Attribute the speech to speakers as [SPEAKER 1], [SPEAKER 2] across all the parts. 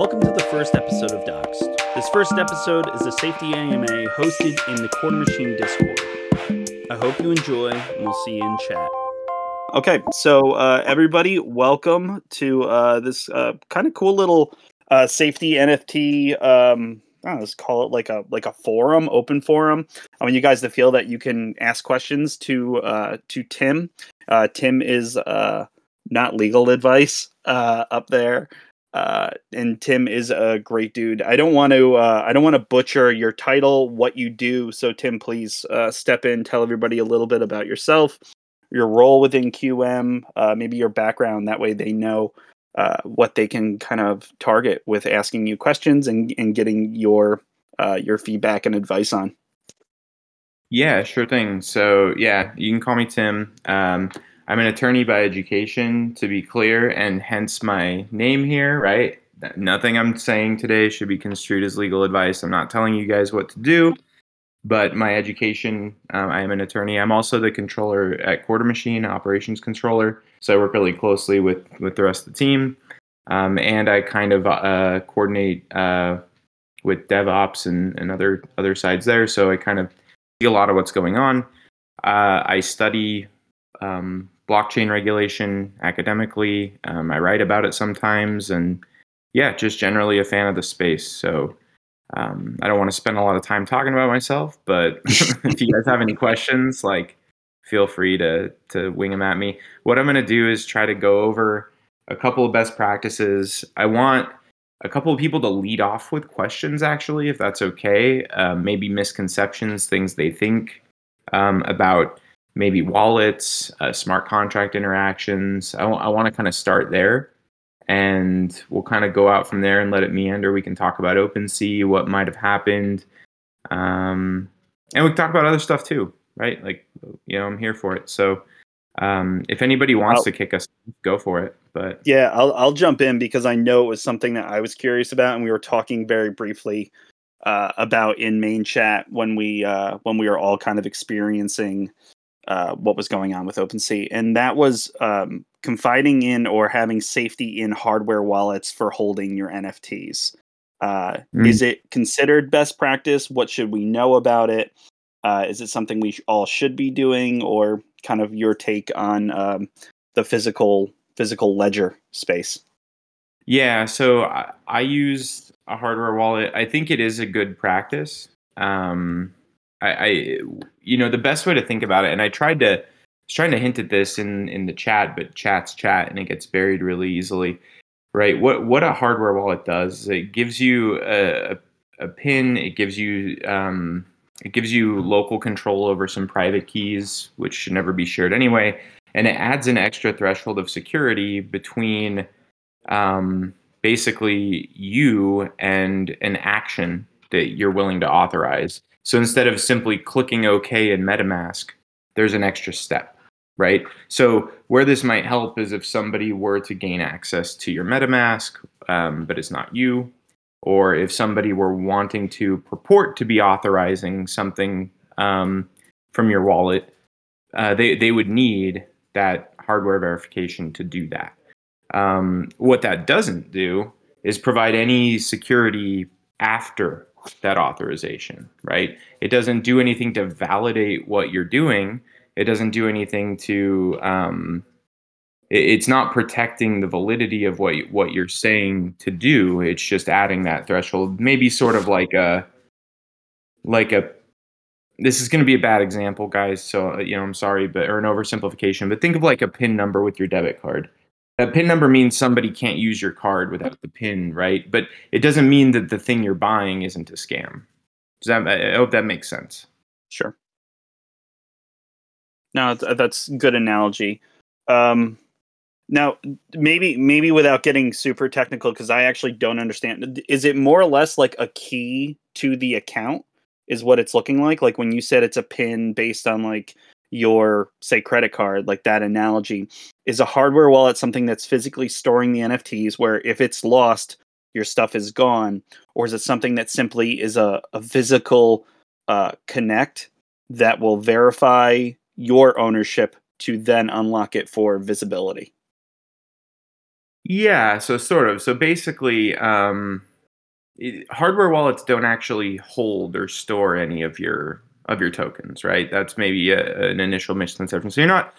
[SPEAKER 1] Welcome to the first episode of DOXXED. This first episode is a safety AMA hosted in the Quarter Machine Discord. I hope you enjoy, and we'll see you in chat. Okay, so uh, everybody, welcome to uh, this uh, kind of cool little uh, safety NFT. Um, I don't know, let's call it like a like a forum, open forum. I want you guys to feel that you can ask questions to uh, to Tim. Uh, Tim is not legal advice up there, uh, and Tim is a great dude. I don't want to uh, I don't want to butcher your title, what you do. So Tim, please uh, step in, tell everybody a little bit about yourself, your role within QM, uh, maybe your background. That way they know uh, what they can kind of target with asking you questions and, and getting your uh, your feedback and advice on.
[SPEAKER 2] Yeah, sure thing. So yeah, you can call me Tim. Um, I'm an attorney by education, to be clear, and hence my name here, right? Nothing I'm saying today should be construed as legal advice. I'm not telling you guys what to do, but my education, um, I am an attorney. I'm also the controller at Quarter Machine, operations controller. So I work really closely with, with the rest of the team. Um, and I kind of uh, coordinate uh, with DevOps and, and other other sides there. So I kind of see a lot of what's going on. Uh, I study um, blockchain regulation academically. Um, I write about it sometimes, and yeah, just generally a fan of the space. So um, I don't want to spend a lot of time talking about myself, but if you guys have any questions, like feel free to to wing them at me. What I'm going to do is try to go over a couple of best practices. I want a couple of people to lead off with questions, actually, if that's okay. Uh, maybe misconceptions, things they think um, about maybe wallets, uh, smart contract interactions. I, w- I want to kind of start there and we'll kind of go out from there and let it meander. We can talk about OpenSea, what might have happened. Um, and we can talk about other stuff too, right? Like, you know, I'm here for it. So um, if anybody wants
[SPEAKER 1] I'll,
[SPEAKER 2] to kick us, go for it. But
[SPEAKER 1] yeah, I'll, I'll jump in because I know it was something that I was curious about and we were talking very briefly uh, about in main chat when we uh, when we were all kind of experiencing uh, what was going on with OpenSea, and that was um, confiding in or having safety in hardware wallets for holding your NFTs. Uh, mm. Is it considered best practice? What should we know about it? Uh, is it something we all should be doing, or kind of your take on um, the physical physical ledger space?
[SPEAKER 2] Yeah, so I, I use a hardware wallet. I think it is a good practice. Um, I, I, you know, the best way to think about it, and I tried to, was trying to hint at this in in the chat, but chat's chat, and it gets buried really easily, right? What what a hardware wallet does is it gives you a, a, a pin, it gives you um, it gives you local control over some private keys, which should never be shared anyway, and it adds an extra threshold of security between um, basically you and an action that you're willing to authorize. So instead of simply clicking OK in MetaMask, there's an extra step, right? So where this might help is if somebody were to gain access to your MetaMask, um, but it's not you, or if somebody were wanting to purport to be authorizing something um, from your wallet, uh, they they would need that hardware verification to do that. Um, what that doesn't do is provide any security after that authorization, right? It doesn't do anything to validate what you're doing. It doesn't do anything to. Um, it, it's not protecting the validity of what what you're saying to do. It's just adding that threshold. Maybe sort of like a, like a. This is going to be a bad example, guys. So you know, I'm sorry, but or an oversimplification. But think of like a PIN number with your debit card that PIN number means somebody can't use your card without the PIN, right? But it doesn't mean that the thing you're buying isn't a scam. Does that? I hope that makes sense.
[SPEAKER 1] Sure. No, that's good analogy. Um, now, maybe maybe without getting super technical, because I actually don't understand. Is it more or less like a key to the account? Is what it's looking like? Like when you said it's a pin based on like your say credit card like that analogy is a hardware wallet something that's physically storing the nfts where if it's lost your stuff is gone or is it something that simply is a, a physical uh, connect that will verify your ownership to then unlock it for visibility
[SPEAKER 2] Yeah, so sort of. So basically, um, it, hardware wallets don't actually hold or store any of your of your tokens, right? That's maybe a, an initial misconception. So you're not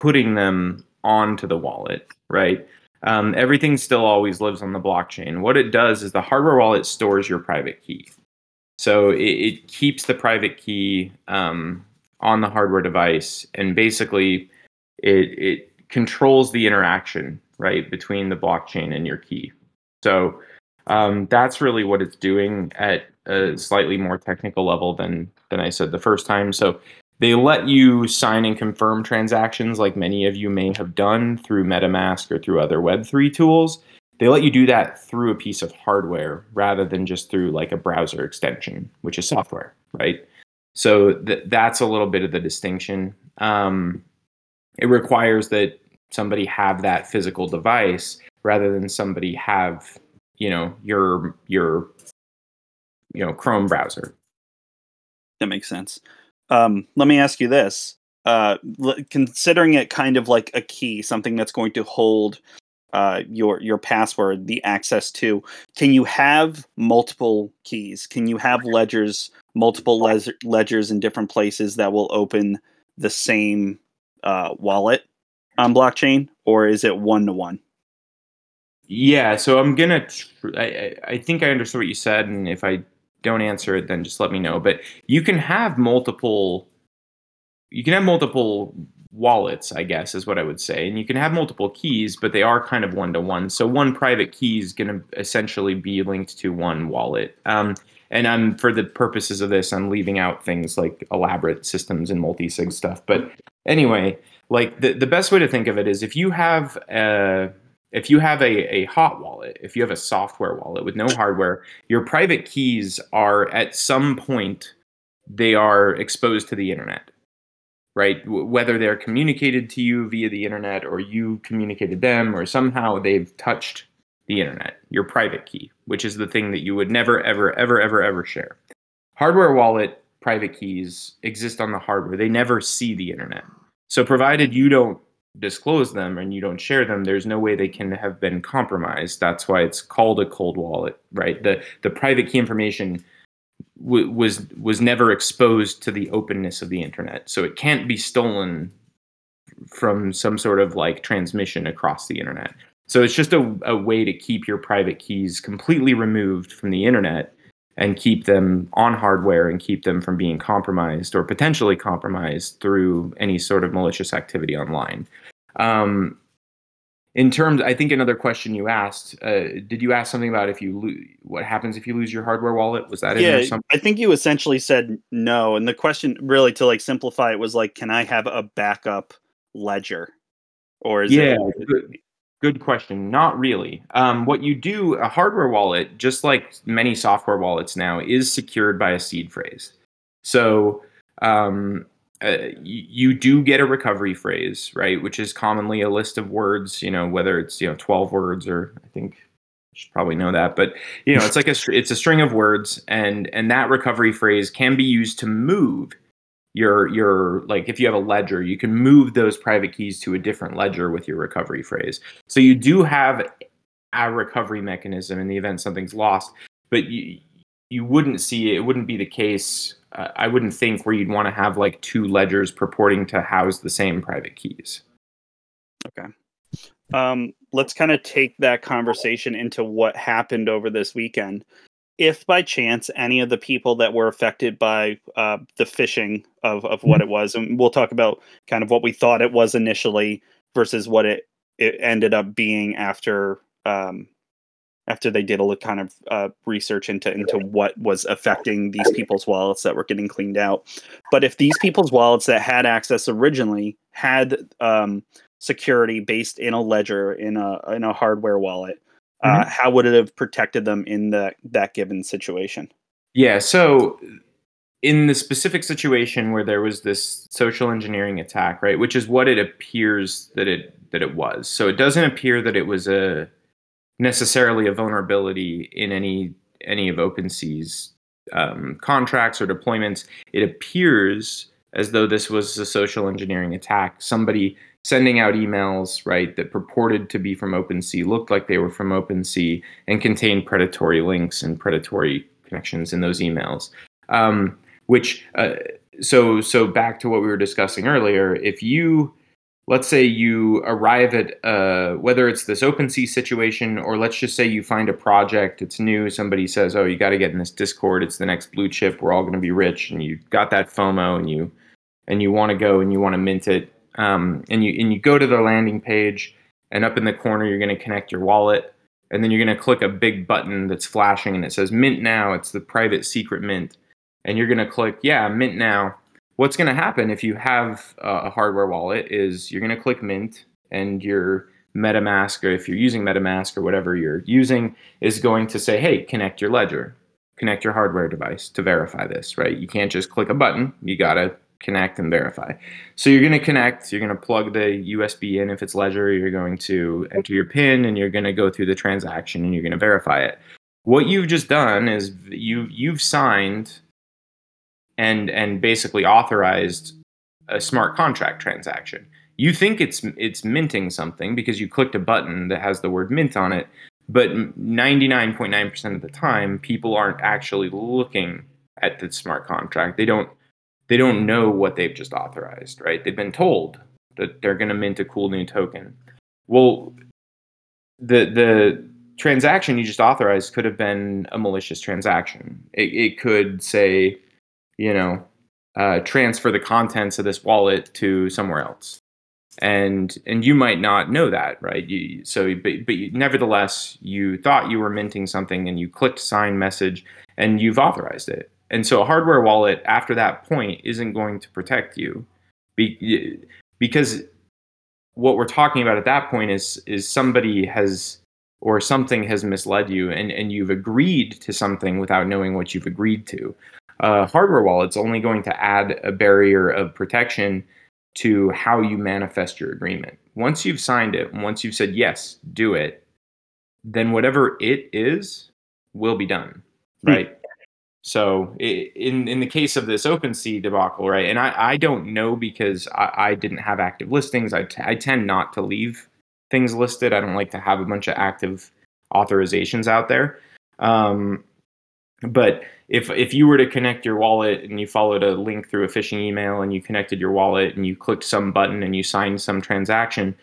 [SPEAKER 2] putting them onto the wallet, right? Um, everything still always lives on the blockchain. What it does is the hardware wallet stores your private key. So it, it keeps the private key um, on the hardware device, and basically, it it controls the interaction right between the blockchain and your key. So um, that's really what it's doing at a slightly more technical level than than I said the first time. So they let you sign and confirm transactions like many of you may have done through MetaMask or through other Web3 tools. They let you do that through a piece of hardware rather than just through like a browser extension, which is software, right? So th- that's a little bit of the distinction. Um, it requires that somebody have that physical device rather than somebody have, you know, your your you know Chrome browser.
[SPEAKER 1] That makes sense. Um, let me ask you this: uh, l- considering it kind of like a key, something that's going to hold uh, your your password, the access to, can you have multiple keys? Can you have ledgers, multiple les- ledgers in different places that will open the same uh, wallet on blockchain, or is it one to one?
[SPEAKER 2] Yeah, so I'm gonna. Tr- I, I I think I understood what you said, and if I don't answer it, then just let me know. But you can have multiple. You can have multiple wallets, I guess, is what I would say, and you can have multiple keys, but they are kind of one to one. So one private key is going to essentially be linked to one wallet. Um, and I'm for the purposes of this, I'm leaving out things like elaborate systems and multi-sig stuff. But anyway, like the the best way to think of it is if you have a if you have a, a hot wallet, if you have a software wallet with no hardware, your private keys are at some point they are exposed to the internet, right? Whether they're communicated to you via the internet or you communicated them or somehow they've touched the internet, your private key, which is the thing that you would never, ever, ever, ever, ever share. Hardware wallet private keys exist on the hardware. They never see the internet. So provided you don't disclose them and you don't share them, there's no way they can have been compromised. That's why it's called a cold wallet, right? The the private key information w- was was never exposed to the openness of the internet, so it can't be stolen from some sort of like transmission across the internet. So it's just a, a way to keep your private keys completely removed from the internet and keep them on hardware and keep them from being compromised or potentially compromised through any sort of malicious activity online. Um, in terms, I think another question you asked, uh, did you ask something about if you what happens if you lose your hardware wallet? Was that in
[SPEAKER 1] Yeah, I think you essentially said no, and the question really to like simplify it was like, can I have a backup ledger, or is
[SPEAKER 2] yeah,
[SPEAKER 1] it?
[SPEAKER 2] Good, question. Not really. Um, what you do, a hardware wallet, just like many software wallets now, is secured by a seed phrase. So um, uh, you, do get a recovery phrase, right? Which is commonly a list of words, you know, whether it's you know twelve words or I think you should probably know that, but you know, it's like a it's a string of words, and and that recovery phrase can be used to move your your like if you have a ledger, you can move those private keys to a different ledger with your recovery phrase. So you do have a recovery mechanism in the event something's lost, but you you wouldn't see it wouldn't be the case uh, I wouldn't think where you'd want to have like two ledgers purporting to house the same private keys. Okay.
[SPEAKER 1] Um, let's kind of take that conversation into what happened over this weekend. If by chance any of the people that were affected by uh, the phishing of, of what it was, and we'll talk about kind of what we thought it was initially versus what it, it ended up being after um, after they did a little kind of uh, research into into what was affecting these people's wallets that were getting cleaned out. But if these people's wallets that had access originally had um, security based in a ledger in a in a hardware wallet, uh, how would it have protected them in that that given situation?
[SPEAKER 2] Yeah, so in the specific situation where there was this social engineering attack, right, which is what it appears that it that it was. So it doesn't appear that it was a necessarily a vulnerability in any any of OpenSea's um, contracts or deployments. It appears as though this was a social engineering attack. Somebody sending out emails, right, that purported to be from OpenSea, looked like they were from OpenSea, and contained predatory links and predatory connections in those emails. Um, which, uh, so, so back to what we were discussing earlier, if you let's say you arrive at uh, whether it's this OpenSea situation or let's just say you find a project, it's new, somebody says, oh, you got to get in this Discord, it's the next blue chip, we're all going to be rich, and you got that FOMO and you and you want to go and you want to mint it, um, and you and you go to the landing page, and up in the corner you're going to connect your wallet, and then you're going to click a big button that's flashing and it says mint now. It's the private secret mint, and you're going to click yeah mint now. What's going to happen if you have a hardware wallet is you're going to click mint and your metamask or if you're using metamask or whatever you're using is going to say hey connect your ledger. Connect your hardware device to verify this right? You can't just click a button. You got to connect and verify so you're going to connect you're going to plug the usb in if it's ledger you're going to enter your pin and you're going to go through the transaction and you're going to verify it what you've just done is you you've signed and and basically authorized a smart contract transaction. You think it's it's minting something because you clicked a button that has the word mint on it, but 99.9% of the time people aren't actually looking at the smart contract. They don't they don't know what they've just authorized, right? They've been told that they're going to mint a cool new token. Well, the the transaction you just authorized could have been a malicious transaction. It, it could say you know, uh, transfer the contents of this wallet to somewhere else. And and you might not know that, right? You, so, but, but you, nevertheless, you thought you were minting something, and you clicked sign message, and you've authorized it. And so, a hardware wallet after that point isn't going to protect you, be, because what we're talking about at that point is is somebody has or something has misled you, and and you've agreed to something without knowing what you've agreed to a hardware wallet's only going to add a barrier of protection to how you manifest your agreement. Once you've signed it, once you've said yes, do it, then whatever it is will be done, hmm. right? So in in the case of this OpenSea debacle, right, and I, I don't know because I, I didn't have active listings. I, t- I tend not to leave things listed. I don't like to have a bunch of active authorizations out there. Um, but if if you were to connect your wallet and you followed a link through a phishing email and you connected your wallet and you clicked some button and you signed some transaction,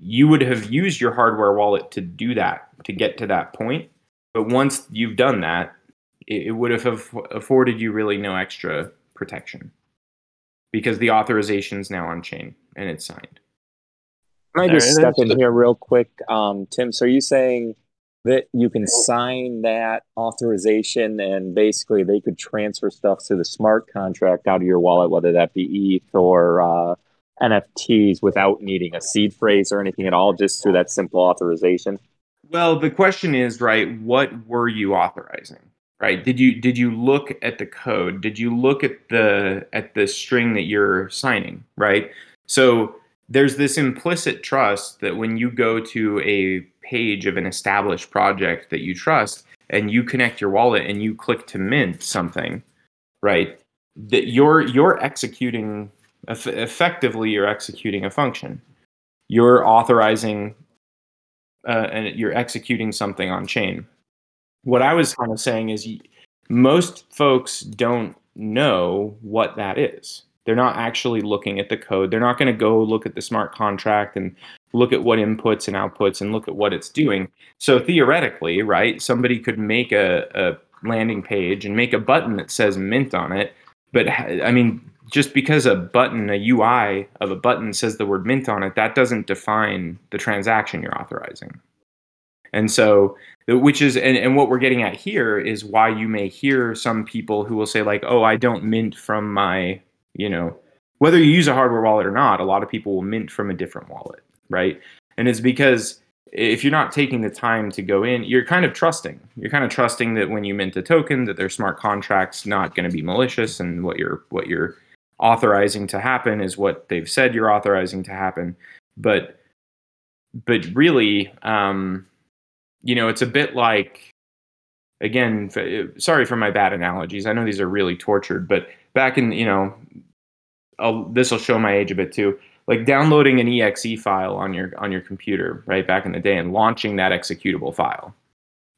[SPEAKER 2] you would have used your hardware wallet to do that to get to that point. But once you've done that, it, it would have afforded you really no extra protection because the authorization is now on chain and it's signed.
[SPEAKER 3] Can I just step in here real quick, um, Tim? So are you saying that you can sign that authorization and basically they could transfer stuff to the smart contract out of your wallet, whether that be ETH or uh, NFTs without needing a seed phrase or anything at all, just through that simple authorization?
[SPEAKER 2] Well, the question is, right, what were you authorizing? Right? Did you did you look at the code? Did you look at the at the string that you're signing, right? So there's this implicit trust that when you go to a page of an established project that you trust and you connect your wallet and you click to mint something, right? That you're you're executing effectively you're executing a function. You're authorizing uh, and you're executing something on chain. What I was kind of saying is most folks don't know what that is. They're not actually looking at the code. They're not going to go look at the smart contract and look at what inputs and outputs and look at what it's doing. So theoretically, right, somebody could make a, a landing page and make a button that says mint on it. But I mean, just because a button, a UI of a button says the word mint on it, that doesn't define the transaction you're authorizing. And so, which is, and, and what we're getting at here is why you may hear some people who will say, like, oh, I don't mint from my you know, whether you use a hardware wallet or not, a lot of people will mint from a different wallet, right? And it's because if you're not taking the time to go in, you're kind of trusting. You're kind of trusting that when you mint a token, that their smart contract's not going to be malicious, and what you're what you're authorizing to happen is what they've said you're authorizing to happen. But but really, um, you know, it's a bit like again. Eh, sorry for my bad analogies. I know these are really tortured, but back in you know this will show my age a bit too. Like downloading an exe file on your on your computer, right back in the day, and launching that executable file.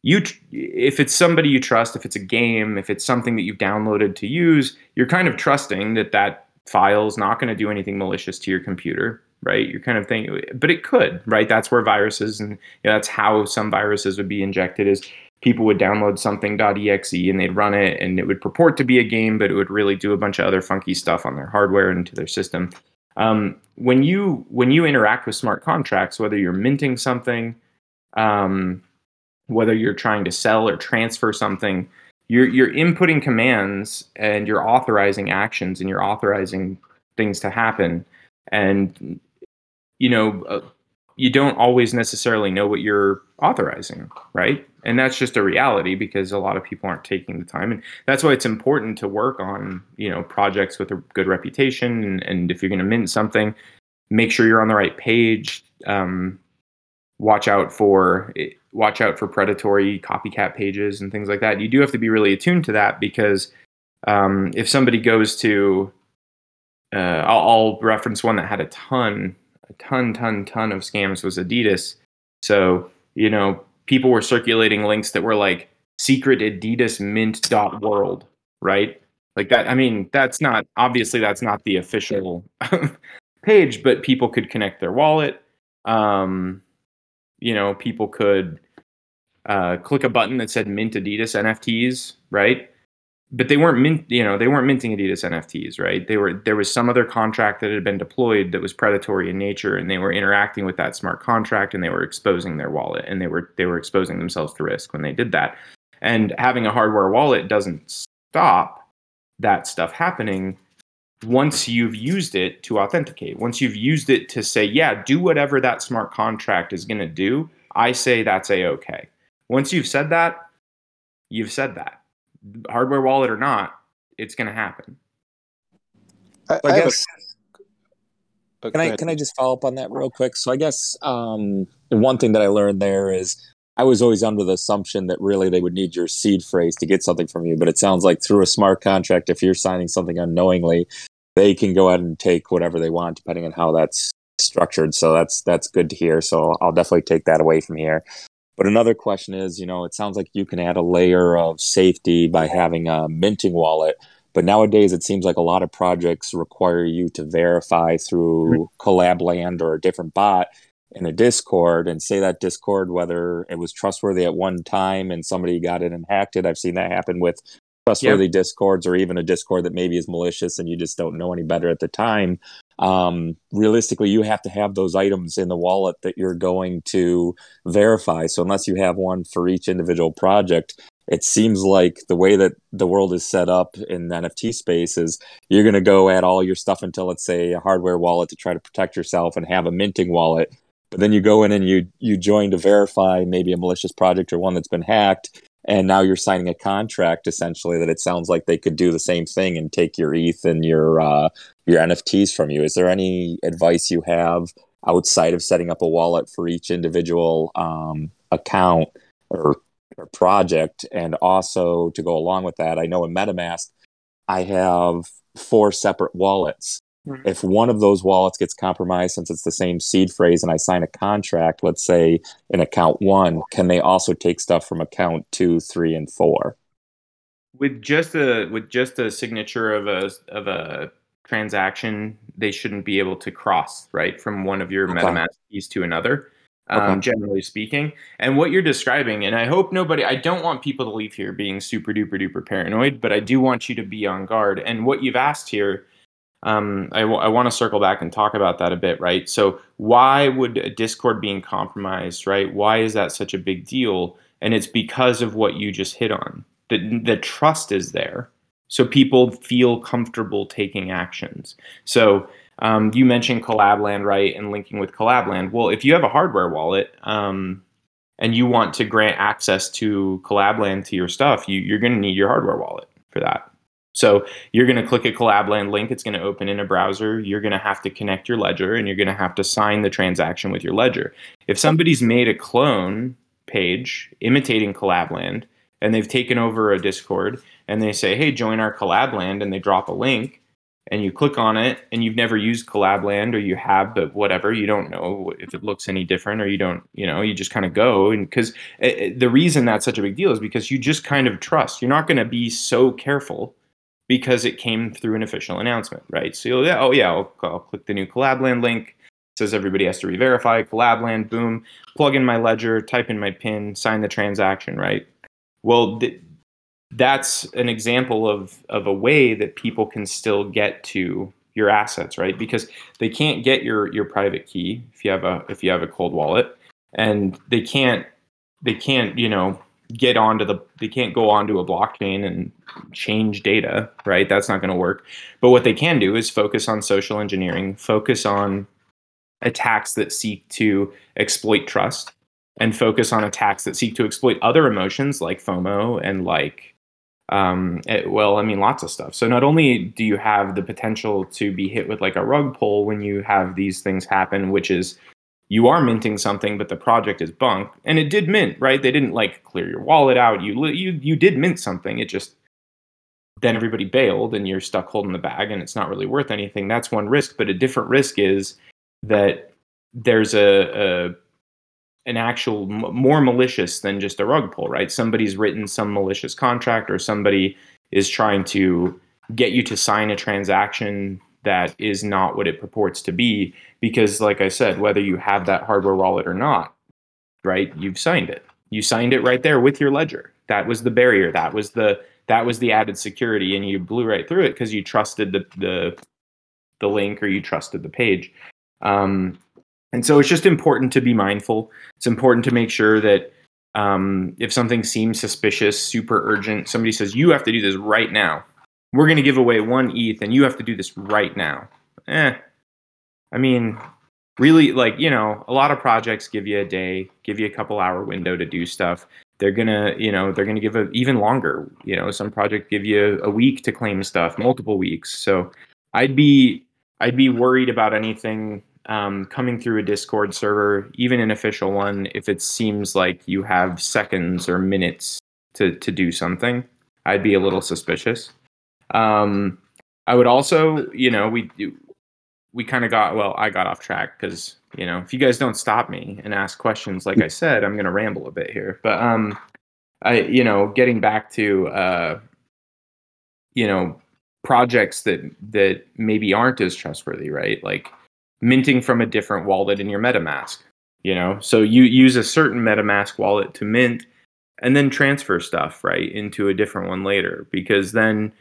[SPEAKER 2] You, if it's somebody you trust, if it's a game, if it's something that you've downloaded to use, you're kind of trusting that that file is not going to do anything malicious to your computer, right? You're kind of thinking, but it could, right? That's where viruses and you know, that's how some viruses would be injected. Is people would download something.exe and they'd run it and it would purport to be a game, but it would really do a bunch of other funky stuff on their hardware and to their system. Um, when you when you interact with smart contracts, whether you're minting something, um, whether you're trying to sell or transfer something, you're you're inputting commands and you're authorizing actions and you're authorizing things to happen. And you know, uh, you don't always necessarily know what you're authorizing, right? And that's just a reality because a lot of people aren't taking the time, and that's why it's important to work on you know projects with a good reputation. And, and if you're going to mint something, make sure you're on the right page. Um, watch out for watch out for predatory copycat pages and things like that. You do have to be really attuned to that because um, if somebody goes to, uh, I'll, I'll reference one that had a ton a ton, ton, ton of scams was Adidas. So, you know, people were circulating links that were like secret Adidas mint dot world, right? Like that. I mean, that's not obviously that's not the official page, but people could connect their wallet. Um, you know, people could uh, click a button that said mint Adidas NFTs, right? But they weren't mint you know they weren't minting adidas nfts right? They were there was some other contract that had been deployed that was predatory in nature and they were interacting with that smart contract and they were exposing their wallet and they were they were exposing themselves to risk when they did that. And having a hardware wallet doesn't stop that stuff happening once you've used it to authenticate. Once you've used it to say yeah do whatever that smart contract is going to do i say that's a okay once you've said that you've said that hardware wallet or not, it's going to happen.
[SPEAKER 3] I, I guess. A, can I can I just follow up on that real quick? So I guess um, one thing that I learned there is I was always under the assumption that really they would need your seed phrase to get something from you, but it sounds like through a smart contract, if you're signing something unknowingly, they can go ahead and take whatever they want depending on how that's structured. So that's that's good to hear. So I'll definitely take that away from here. But another question is, you know, it sounds like you can add a layer of safety by having a minting wallet. But nowadays, it seems like a lot of projects require you to verify through mm-hmm. CollabLand or a different bot in a Discord and say that Discord, whether it was trustworthy at one time and somebody got it and hacked it. I've seen that happen with trustworthy yep. Discords or even a Discord that maybe is malicious and you just don't know any better at the time um, realistically you have to have those items in the wallet that you're going to verify. So unless you have one for each individual project it seems like the way that the world is set up in nft space is you're going to go add all your stuff until let's say a hardware wallet to try to protect yourself and have a minting wallet. But then you go in and you you join to verify maybe a malicious project or one that's been hacked and now you're signing a contract essentially that it sounds like they could do the same thing and take your ETH and your uh, your NFTs from you. Is there any advice you have outside of setting up a wallet for each individual um, account or, or project? And also to go along with that, I know in MetaMask I have four separate wallets Mm-hmm. If one of those wallets gets compromised, since it's the same seed phrase, and I sign a contract, let's say in account one, can they also take stuff from account two, three, and four?
[SPEAKER 2] With just a with just a signature of a of a transaction, they shouldn't be able to cross right from one of your okay. MetaMask keys to another. Um, generally speaking, and what you're describing, and I hope nobody, I don't want people to leave here being super duper duper paranoid, but I do want you to be on guard. And what you've asked here um, I, w- I want to circle back and talk about that a bit, right? So, why would Discord being compromised, right? Why is that such a big deal? And it's because of what you just hit on. The, the trust is there. So, people feel comfortable taking actions. So, um, you mentioned CollabLand, right? And linking with CollabLand. Well, if you have a hardware wallet, um, and you want to grant access to CollabLand to your stuff, you, you're going to need your hardware wallet for that. So you're going to click a CollabLand link. It's going to open in a browser. You're going to have to connect your ledger and you're going to have to sign the transaction with your ledger. If somebody's made a clone page imitating CollabLand and they've taken over a Discord and they say, hey, join our CollabLand and they drop a link and you click on it and you've never used collabland or you have but whatever you don't know if it looks any different or you don't you know you just kind of go and because eh, eh, the reason that's such a big deal is because you just kind of trust you're not going to be so careful because it came through an official announcement right? So you'll yeah oh yeah I'll, I'll click the new collabland link. It says everybody has to re-verify collabland boom. Plug in my ledger type in my pin sign the transaction right? Well th- that's an example of of a way that people can still get to your assets, right? Because they can't get your your private key if you have a if you have a cold wallet, and they can't they can't you know get onto the they can't go onto a blockchain and change data, right? That's not going to work. But what they can do is focus on social engineering, focus on attacks that seek to exploit trust and focus on attacks that seek to exploit other emotions like FOMO and like um, it, eh, well, I mean, lots of stuff. So not only do you have the potential to be hit with like a rug pull when you have these things happen, which is you are minting something, but the project is bunk, and it did mint, right? They didn't like clear your wallet out. You you you did mint something. It just then everybody bailed, and you're stuck holding the bag, and it's not really worth anything. That's one risk, but a different risk is that there's a, a an actual more malicious than just a rug pull, right? Somebody's written some malicious contract or somebody is trying to get you to sign a transaction that is not what it purports to be because like I said, whether you have that hardware wallet or not, right? You've signed it. You signed it right there with your ledger. That was the barrier. That was the that was the added security and you blew right through it because you trusted the the the link or you trusted the page. Um, and so it's just important to be mindful. It's important to make sure that um, if something seems suspicious, super urgent, somebody says, you have to do this right now. We're going to give away one ETH and you have to do this right now. Eh. I mean, really, like, you know, a lot of projects give you a day, give you a couple hour window to do stuff. They're going to, you know, they're going to give a even longer, you know, some projects give you a week to claim stuff, multiple weeks. So I'd be, I'd be worried about anything um, coming through a Discord server, even an official one, if it seems like you have seconds or minutes to, to do something, I'd be a little suspicious. Um, I would also, you know, we we kind of got well, I got off track because you know if you guys don't stop me and ask questions, like I said, I'm gonna ramble a bit here. But um, I you know getting back to uh, you know projects that that maybe aren't as trustworthy, right? Like minting from a different wallet in your MetaMask. You know, so you use a certain MetaMask wallet to mint, and then transfer stuff right into a different one later. Because then,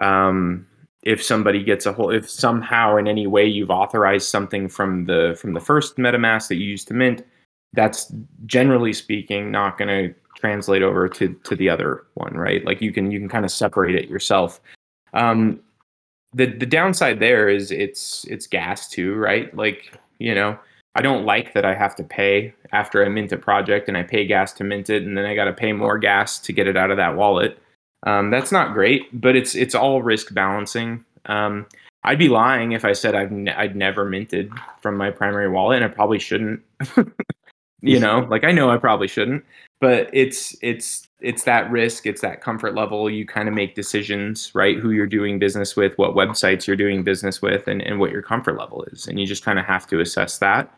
[SPEAKER 2] um, if somebody gets a whole, if somehow in any way you've authorized something from the from the first MetaMask that you used to mint, that's generally speaking not going to translate over to to the other one, right? Like you can you can kind of separate it yourself. Um, the the downside there is it's it's gas too, right? Like you know, I don't like that I have to pay after I mint a project and I pay gas to mint it, and then I got to pay more gas to get it out of that wallet. Um, that's not great, but it's it's all risk balancing. Um, I'd be lying if I said I've n- I'd never minted from my primary wallet, and I probably shouldn't. you know, like I know I probably shouldn't, but it's it's it's that risk, it's that comfort level. You kind of make decisions, right? Who you're doing business with, what websites you're doing business with, and, and what your comfort level is. And you just kind of have to assess that.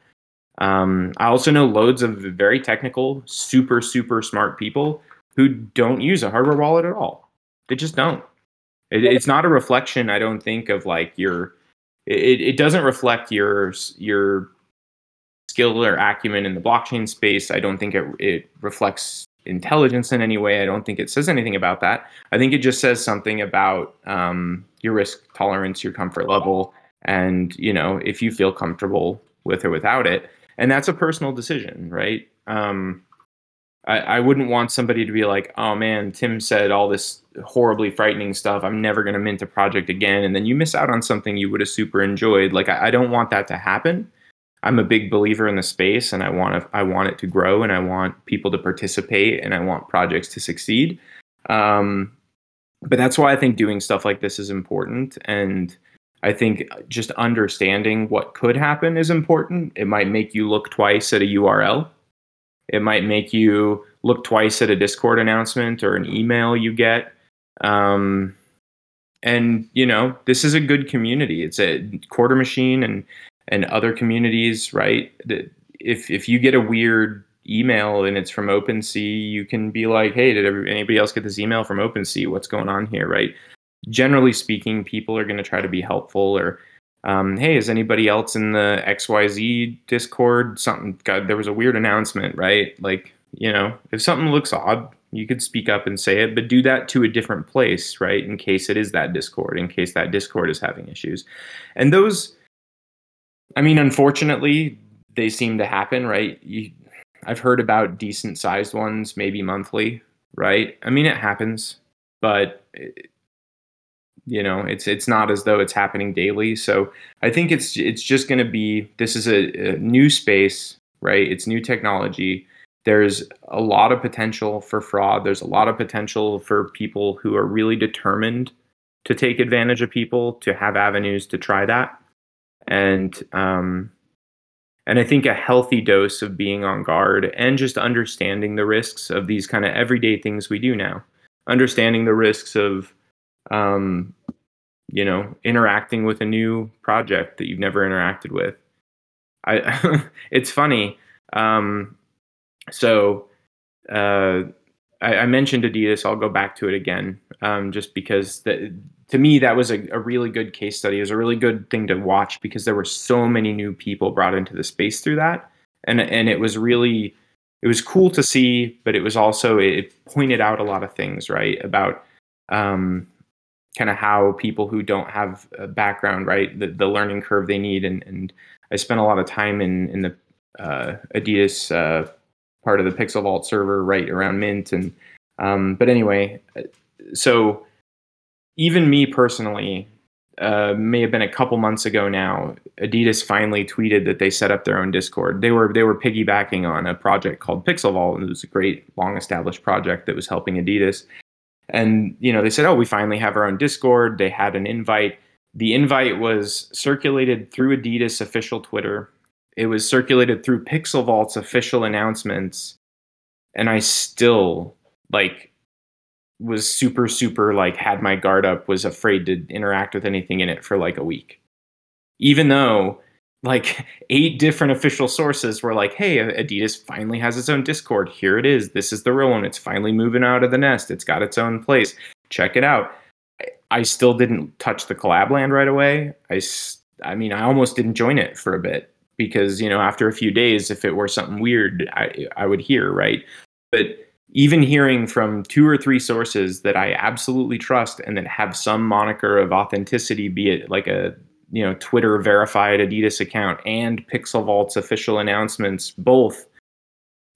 [SPEAKER 2] Um, I also know loads of very technical, super, super smart people who don't use a hardware wallet at all. They just don't. It, it's not a reflection, I don't think, of like your. It, it doesn't reflect your your skill or acumen in the blockchain space. I don't think it, it reflects intelligence in any way. I don't think it says anything about that. I think it just says something about um, your risk tolerance, your comfort level, and you know if you feel comfortable with or without it. And that's a personal decision, right? Um, I, I wouldn't want somebody to be like, "Oh man, Tim said all this horribly frightening stuff. I'm never going to mint a project again," and then you miss out on something you would have super enjoyed. Like I, I don't want that to happen. I'm a big believer in the space and I want to I want it to grow and I want people to participate and I want projects to succeed. Um, but that's why I think doing stuff like this is important and I think just understanding what could happen is important. It might make you look twice at a URL. It might make you look twice at a Discord announcement or an email you get. Um, and you know, this is a good community. It's a quarter machine and and other communities, right? If if you get a weird email and it's from OpenSea, you can be like, hey, did anybody else get this email from OpenSea? What's going on here, right? Generally speaking, people are going to try to be helpful or um, hey, is anybody else in the XYZ Discord? Something, God, there was a weird announcement, right? Like, you know, if something looks odd, you could speak up and say it, but do that to a different place, right? In case it is that Discord, in case that Discord is having issues. And those, I mean, unfortunately, they seem to happen, right? You, I've heard about decent sized ones, maybe monthly, right? I mean, it happens, but it, you know, it's it's not as though it's happening daily. So I think it's it's just going to be this is a, a new space, right? It's new technology there's a lot of potential for fraud. There's a lot of potential for people who are really determined to take advantage of people to have avenues to try that. And um, and I think a healthy dose of being on guard and just understanding the risks of these kind of everyday things we do now. Understanding the risks of um, you know, interacting with a new project that you've never interacted with. I it's funny. Um, so uh, I, I, mentioned Adidas. I'll go back to it again, um, just because the, to me that was a, a, really good case study. It was a really good thing to watch because there were so many new people brought into the space through that, and and it was really it was cool to see, but it was also it pointed out a lot of things right about um, kind of how people who don't have a background right the, the learning curve they need and and I spent a lot of time in in the uh, Adidas uh, part of the Pixel Vault server right around Mint. And um, but anyway, so even me personally, uh, may have been a couple months ago now. Adidas finally tweeted that they set up their own Discord. They were they were piggybacking on a project called Pixel Vault, and it was a great long established project that was helping Adidas. And you know they said, oh, we finally have our own Discord. They had an invite. The invite was circulated through Adidas official Twitter it was circulated through Pixel Vault's official announcements, and I still like was super super like had my guard up, was afraid to interact with anything in it for like a week, even though like eight different official sources were like, "Hey, Adidas finally has its own Discord. Here it is. This is the real one. It's finally moving out of the nest. It's got its own place. Check it out." I still didn't touch the collab land right away. I, I mean, I almost didn't join it for a bit because you know after a few days if it were something weird i i would hear right but even hearing from two or three sources that i absolutely trust and that have some moniker of authenticity be it like a you know twitter verified adidas account and pixel vault's official announcements both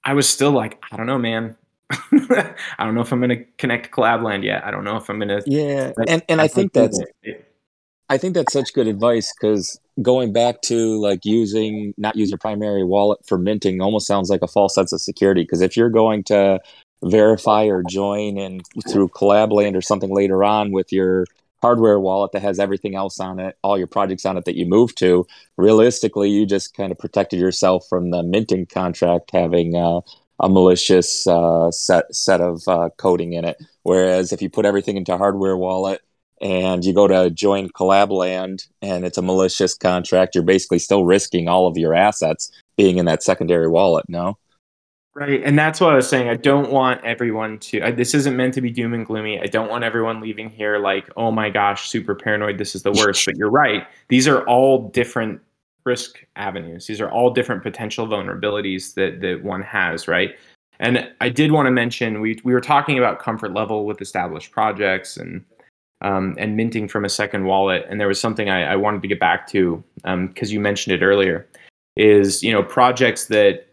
[SPEAKER 2] i was still like i don't know man. I don't know if i'm going to connect collabland yet. I don't know if i'm going to
[SPEAKER 3] yeah and and i think that's I think that's such good advice because going back to like using not use your primary wallet for minting almost sounds like a false sense of security because if you're going to verify or join and through collabland or something later on with your hardware wallet that has everything else on it all your projects on it that you move to realistically you just kind of protected yourself from the minting contract having uh, a malicious uh, set set of uh, coding in it whereas if you put everything into hardware wallet and you go to join Collabland and it's a malicious contract, you're basically still risking all of your assets being in that secondary wallet, no?
[SPEAKER 2] Right. And that's what I was saying. I don't want everyone to, I, this isn't meant to be doom and gloomy. I don't want everyone leaving here like, oh my gosh, super paranoid. This is the worst. but you're right. These are all different risk avenues. These are all different potential vulnerabilities that, that one has, right? And I did want to mention we, we were talking about comfort level with established projects and um, and minting from a second wallet. And there was something I, I wanted to get back to because um, you mentioned it earlier. Is you know projects that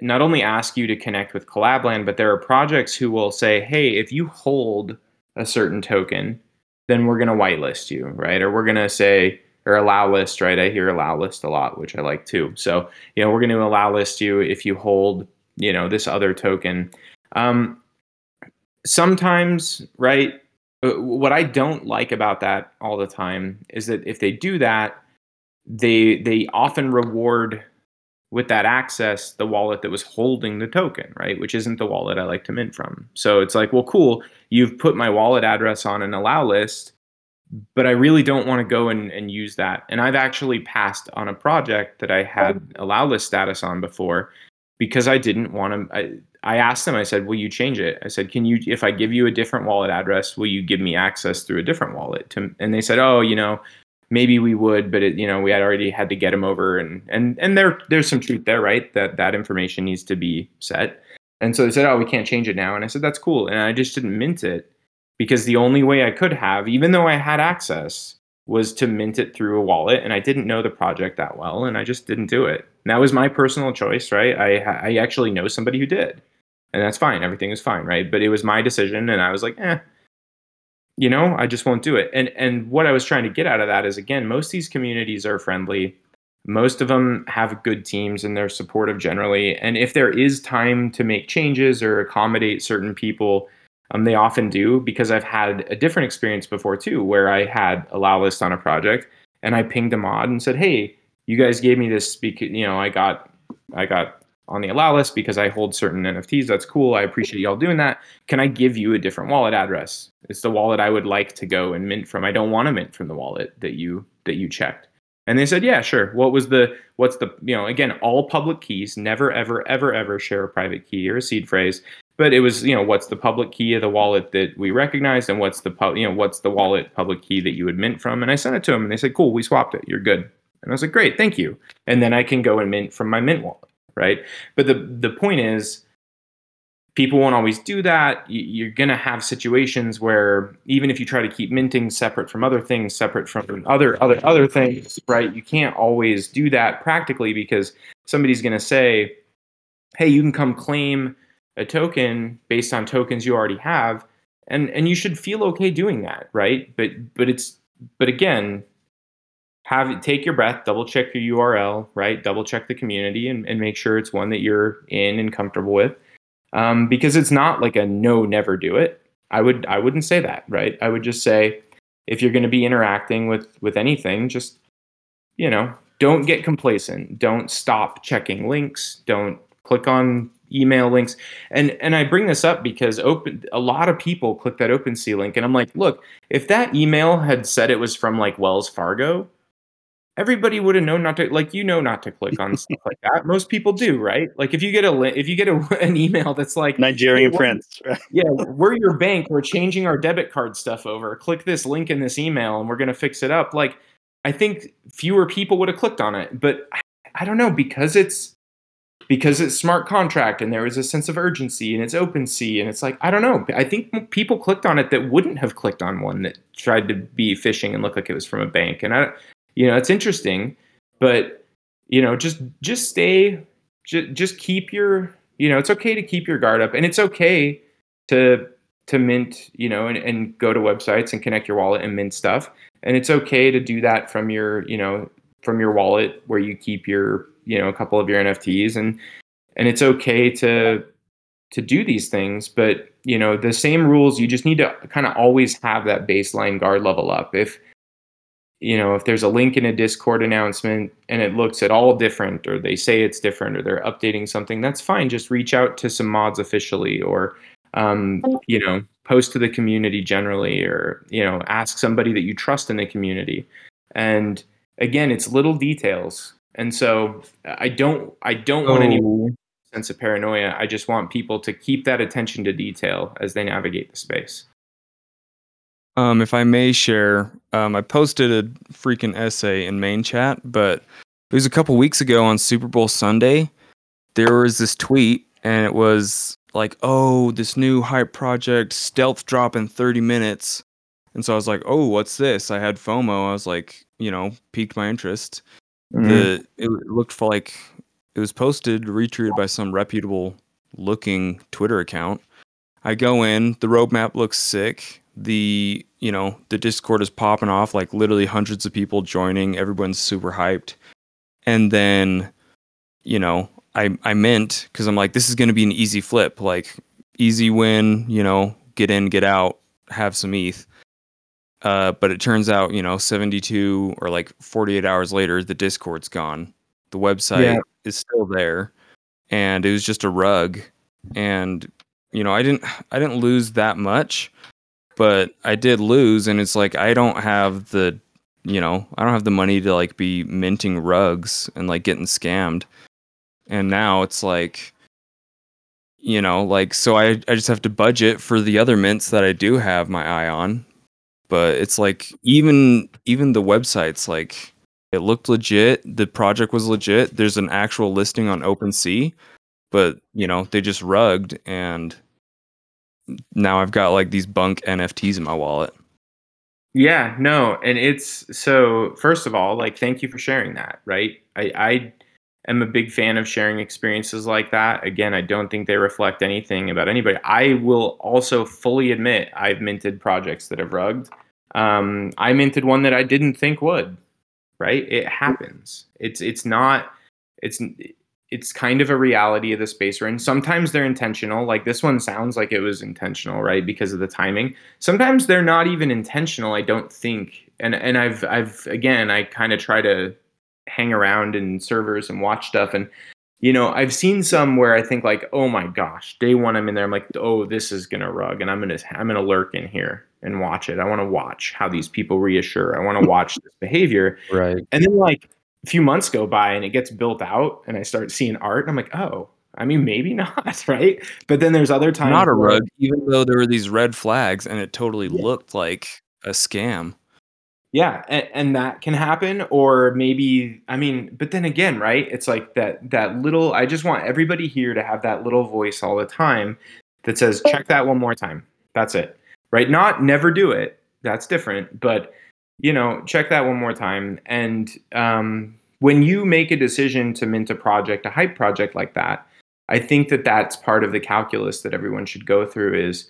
[SPEAKER 2] not only ask you to connect with Collabland, but there are projects who will say, "Hey, if you hold a certain token, then we're going to whitelist you, right? Or we're going to say." Or allow list, right? I hear allow list a lot, which I like too. So, you know, we're going to allow list you if you hold, you know, this other token. Um, sometimes, right? Uh, what I don't like about that all the time is that if they do that, they they often reward with that access the wallet that was holding the token, right? Which isn't the wallet I like to mint from. So it's like, well, cool, you've put my wallet address on an allow list, but I really don't want to go and, and use that. And I've actually passed on a project that I had oh. allow list status on before because I didn't want to. I, I asked them, I said, will you change it? I said, can you, if I give you a different wallet address, will you give me access through a different wallet? To, and they said, oh, you know, maybe we would, but it, you know, we had already had to get them over and, and, and there, there's some truth there, right? That that information needs to be set. And so they said, oh, we can't change it now. And I said, that's cool. And I just didn't mint it because the only way I could have, even though I had access, was to mint it through a wallet. And I didn't know the project that well. And I just didn't do it. And that was my personal choice, right? I, I actually know somebody who did. And that's fine. Everything is fine, right? But it was my decision. And I was like, eh, you know, I just won't do it. And and what I was trying to get out of that is again, most of these communities are friendly. Most of them have good teams and they're supportive generally. And if there is time to make changes or accommodate certain people, um, they often do because I've had a different experience before too, where I had a allow list on a project and I pinged a mod and said, "Hey, you guys gave me this speak. You know, I got I got on the allow list because I hold certain NFTs. That's cool. I appreciate y'all doing that. Can I give you a different wallet address? It's the wallet I would like to go and mint from. I don't want to mint from the wallet that you that you checked. And they said, yeah, sure. What was the what's the you know again all public keys. Never ever ever ever share a private key or a seed phrase. But it was you know what's the public key of the wallet that we recognized and what's the you know what's the wallet public key that you would mint from. And I sent it to them and they said, cool, we swapped it. You're good. And I was like, great, thank you. And then I can go and mint from my mint wallet right? But the the point is, people won't always do that. You're going to have situations where even if you try to keep minting separate from other things, separate from other other other things, right? You can't always do that practically because somebody's going to say, "Hey, you can come claim a token based on tokens you already have." And and you should feel okay doing that, right? But but it's but again, have take your breath, double check your URL, right? Double check the community and, and make sure it's one that you're in and comfortable with. Um, because it's not like a no, never do it. I would I wouldn't say that, right? I would just say if you're going to be interacting with with anything, just you know, don't get complacent. Don't stop checking links. Don't click on email links. And and I bring this up because open a lot of people click that OpenSea link, and I'm like, look, if that email had said it was from like Wells Fargo, everybody would have known not to like you know not to click on stuff like that most people do right like if you get a if you get a, an email that's like
[SPEAKER 1] nigerian hey, prince
[SPEAKER 2] yeah we're your bank we're changing our debit card stuff over click this link in this email and we're going to fix it up like i think fewer people would have clicked on it but i don't know because it's because it's smart contract and there is a sense of urgency and it's OpenSea and it's like I don't know. I think people clicked on it that wouldn't have clicked on one that tried to be phishing and look like it was from a bank. And I you know it's interesting but you know just just stay just, just keep your you know it's okay to keep your guard up and it's okay to to mint you know and, and go to websites and connect your wallet and mint stuff and it's okay to do that from your you know from your wallet where you keep your you know a couple of your nfts and and it's okay to to do these things but you know the same rules you just need to kind of always have that baseline guard level up. If you know, if there's a link in a Discord announcement and it looks at all different, or they say it's different, or they're updating something, that's fine. Just reach out to some mods officially, or um, you know, post to the community generally, or you know, ask somebody that you trust in the community. And again, it's little details. And so I don't, I don't oh. want any oh. sense of paranoia. I just want people to keep that attention to detail as they navigate the space.
[SPEAKER 4] Um, if I may share, um, I posted a freaking essay in main chat, but it was a couple weeks ago on Super Bowl Sunday. There was this tweet, and it was like, "Oh, this new hype project, stealth drop in 30 minutes." And so I was like, "Oh, what's this?" I had FOMO. I was like, you know, piqued my interest. Mm-hmm. The it looked for like it was posted, retweeted by some reputable looking Twitter account. I go in, the roadmap looks sick the you know the discord is popping off like literally hundreds of people joining. Everyone's super hyped. And then you know i i meant because i'm like this is going to be an easy flip. Like easy win you know get in get out have some eth uh, but it turns out you know 72 or like 48 hours later the discord's gone. The website yeah. is still there. And it was just a rug. And you know i didn't i didn't lose that much but I did lose, and it's like I don't have the, you know, I don't have the money to like be minting rugs and like getting scammed, and now it's like, you know, like so I I just have to budget for the other mints that I do have my eye on, but it's like even even the websites like it looked legit, the project was legit. There's an actual listing on OpenSea, but you know they just rugged and now I've got like these bunk NFTs in my wallet.
[SPEAKER 2] Yeah, no, and it's so first of all, like thank you for sharing that, right? I I am a big fan of sharing experiences like that. Again, I don't think they reflect anything about anybody. I will also fully admit I've minted projects that have rugged. Um, I minted one that I didn't think would, right? It happens. It's it's not it's it's kind of a reality of the space we're in. Sometimes they're intentional. Like this one sounds like it was intentional, right? Because of the timing. Sometimes they're not even intentional, I don't think. And and I've I've again, I kind of try to hang around in servers and watch stuff and you know, I've seen some where I think like, "Oh my gosh, day 1 I'm in there, I'm like, "Oh, this is going to rug and I'm going to I'm going to lurk in here and watch it. I want to watch how these people reassure. I want to watch this behavior."
[SPEAKER 3] Right.
[SPEAKER 2] And then like few months go by and it gets built out and I start seeing art and I'm like, oh, I mean, maybe not, right? But then there's other times
[SPEAKER 4] not a rug, even though there were these red flags and it totally yeah. looked like a scam.
[SPEAKER 2] Yeah, and, and, that can happen, or maybe I mean, but then again, right? It's like that that little. I just want everybody here to have that little voice all the time that says, "Check that one more time." That's it, right? Not never do it. That's different, but you know, check that one more time. And um, when you make a decision to mint a project, a hype project like that, I think that that's part of the calculus that everyone should go through is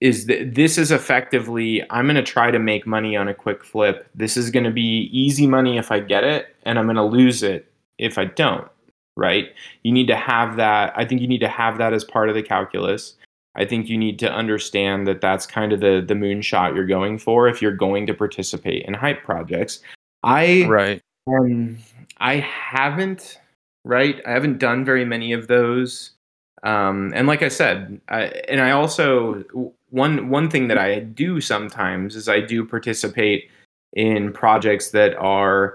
[SPEAKER 2] is that this is effectively I'm going to try to make money on a quick flip. This is going to be easy money if I get it and I'm going to lose it if I don't, right? You need to have that I think you need to have that as part of the calculus. I think you need to understand that that's kind of the the moonshot you're going for if you're going to participate in hype projects. I
[SPEAKER 4] right.
[SPEAKER 2] Um, I haven't right. I haven't done very many of those. Um, and like I said, I, and I also one one thing that I do sometimes is I do participate in projects that are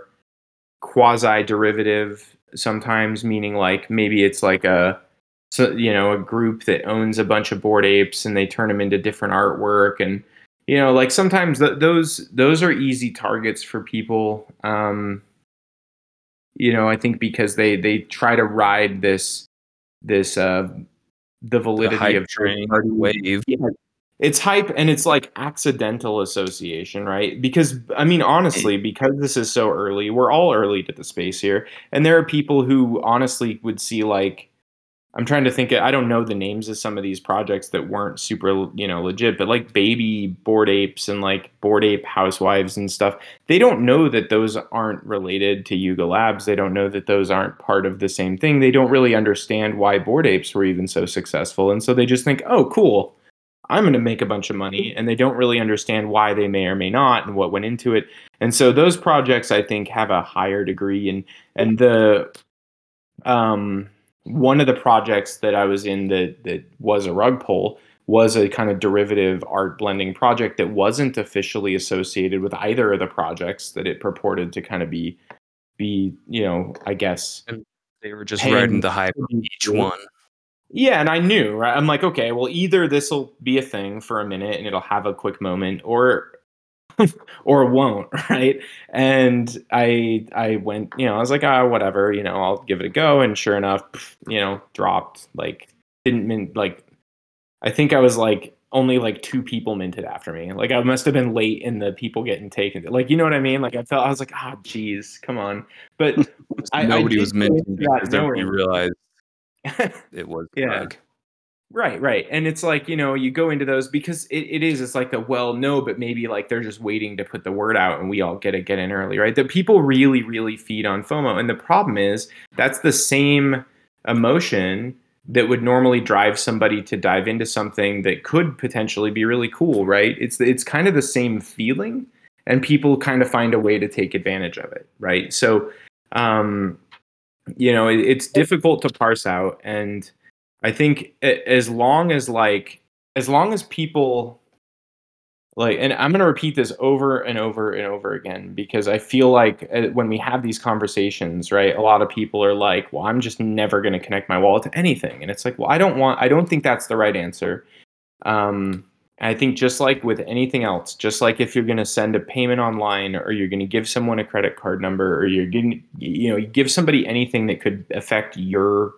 [SPEAKER 2] quasi derivative. Sometimes meaning like maybe it's like a so you know a group that owns a bunch of Bored Apes and they turn them into different artwork and you know like sometimes th- those those are easy targets for people um you know i think because they they try to ride this this uh the validity
[SPEAKER 4] the
[SPEAKER 2] of
[SPEAKER 4] train wave.
[SPEAKER 2] Yeah, it's hype and it's like accidental association right? Because i mean honestly because this is so early we're all early to the space here and there are people who honestly would see like I'm trying to think. I don't know the names of some of these projects that weren't super, you know, legit, but like baby Bored apes and like Bored ape housewives and stuff. They don't know that those aren't related to Yuga Labs. They don't know that those aren't part of the same thing. They don't really understand why Bored apes were even so successful, and so they just think, "Oh, cool, I'm going to make a bunch of money," and they don't really understand why they may or may not and what went into it. And so those projects, I think, have a higher degree, and and the um one of the projects that I was in that that was a rug pull was a kind of derivative art blending project that wasn't officially associated with either of the projects that it purported to kind of be be you know I guess
[SPEAKER 4] and they were just riding the hype of each one.
[SPEAKER 2] Yeah, and I knew, right? I'm like, okay, well, either this will be a thing for a minute and it'll have a quick moment, or or won't, right? And I I went, you know, I was like, ah, whatever, you know, I'll give it a go. And sure enough, you know, dropped like didn't mint like I think I was like only like two people minted after me. Like I must have been late in the people getting taken. Like you know what I mean? Like I felt I was like, ah, oh, geez, come on. But
[SPEAKER 4] nobody I, I was minting because everybody realized it was
[SPEAKER 2] yeah. Right, right. And it's like, you know, you go into those because it, it is, it's like the well, no, but maybe like they're just waiting to put the word out and we all get it, get in early, right? The people really, really feed on FOMO. And the problem is that's the same emotion that would normally drive somebody to dive into something that could potentially be really cool, right? It's it's kind of the same feeling and people kind of find a way to take advantage of it, right? So um you know, it, it's difficult to parse out and I think as long as like as long as people like and i'm going to repeat this over and over and over again because i feel like uh, when we have these conversations right a lot of people are like well i'm just never going to connect my wallet to anything. And it's like well i don't want i don't think that's the right answer. Um, i think just like with anything else just like if you're going to send a payment online or you're going to give someone a credit card number or you're going you know you give somebody anything that could affect your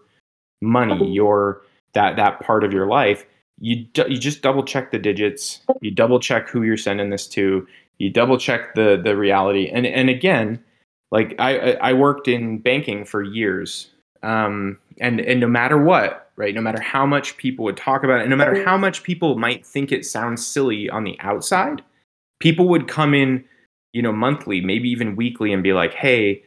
[SPEAKER 2] money your that that part of your life you you just double check the digits, you double check who you're sending this to, you double check the the reality. And and again, like I I worked in banking for years, um, and and no matter what, right, no matter how much people would talk about it, and no matter how much people might think it sounds silly on the outside, people would come in, you know, monthly, maybe even weekly, and be like, hey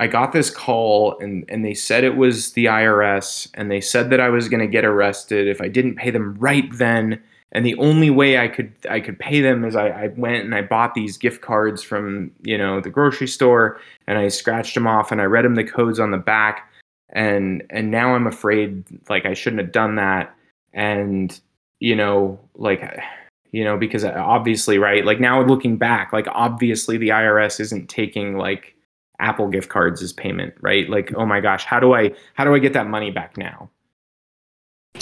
[SPEAKER 2] I got this call and and they said it was the IRS and they said that I was going to get arrested if I didn't pay them right then. And the only way I could I could pay them is I, I went and I bought these gift cards from you know the grocery store and I scratched them off and I read them the codes on the back. And and now I'm afraid like I shouldn't have done that. And you know like you know because obviously right like now looking back like obviously the IRS isn't taking like Apple gift cards as payment, right? Like, oh my gosh, how do I how do I get that money back now?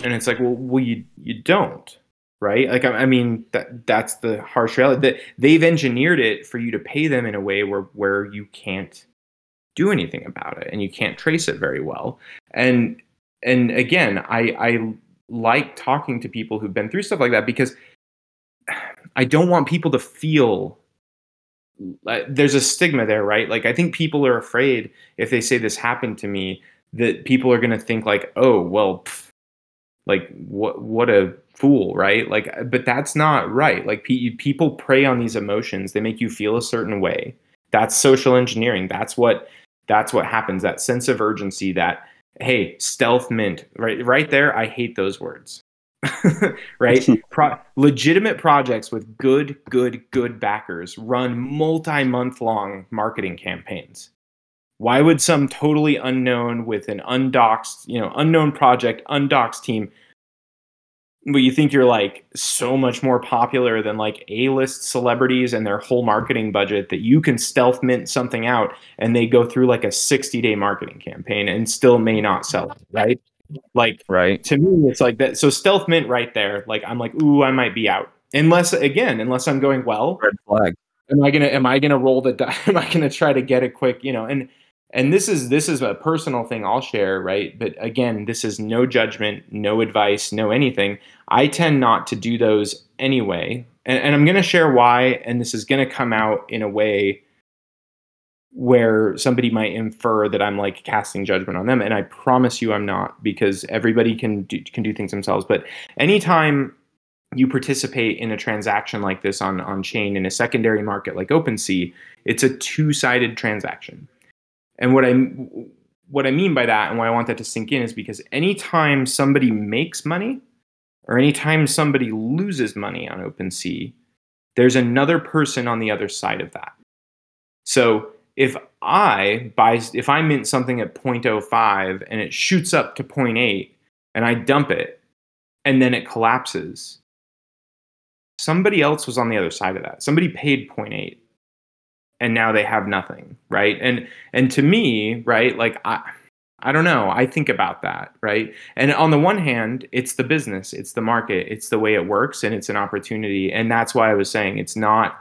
[SPEAKER 2] And it's like, well, well, you you don't, right? Like, I, I mean, that that's the harsh reality. That they've engineered it for you to pay them in a way where where you can't do anything about it and you can't trace it very well. And and again, I I like talking to people who've been through stuff like that because I don't want people to feel there's a stigma there, right? Like I think people are afraid if they say this happened to me that people are going to think like, "Oh, well, pff, like what what a fool, right?" Like but that's not right. Like pe- people prey on these emotions. They make you feel a certain way. That's social engineering. That's what that's what happens. That sense of urgency that hey, stealth mint, right right there, I hate those words. right? Pro- legitimate projects with good, good, good backers run multi month long marketing campaigns. Why would some totally unknown with an undoxed, you know, unknown project, undoxed team, but you think you're like so much more popular than like A-list celebrities and their whole marketing budget that you can stealth mint something out and they go through like a 60 day marketing campaign and still may not sell it, right? Like,
[SPEAKER 4] right.
[SPEAKER 2] To me, it's like that. So stealth mint right there. Like, I'm like, ooh, I might be out. Unless, again, unless I'm going well.
[SPEAKER 4] Red flag.
[SPEAKER 2] Am I gonna? Am I gonna roll the? die? Am I gonna try to get a quick? You know, and and this is this is a personal thing I'll share, right? But again, this is no judgment, no advice, no anything. I tend not to do those anyway, and, and I'm gonna share why. And this is gonna come out in a way where somebody might infer that I'm like casting judgment on them, and I promise you I'm not because everybody can do, can do things themselves. But anytime you participate in a transaction like this on on chain in a secondary market like OpenSea, it's a two sided transaction. And what I what I mean by that, and why I want that to sink in, is because anytime somebody makes money, or anytime somebody loses money on OpenSea, there's another person on the other side of that. So if I buy if I mint something at 0.05 and it shoots up to 0.8 and I dump it and then it collapses, somebody else was on the other side of that. Somebody paid 0.8 and now they have nothing, right? And and to me, right, like I I don't know. I think about that, right? And on the one hand, it's the business, it's the market, it's the way it works and it's an opportunity. And that's why I was saying it's not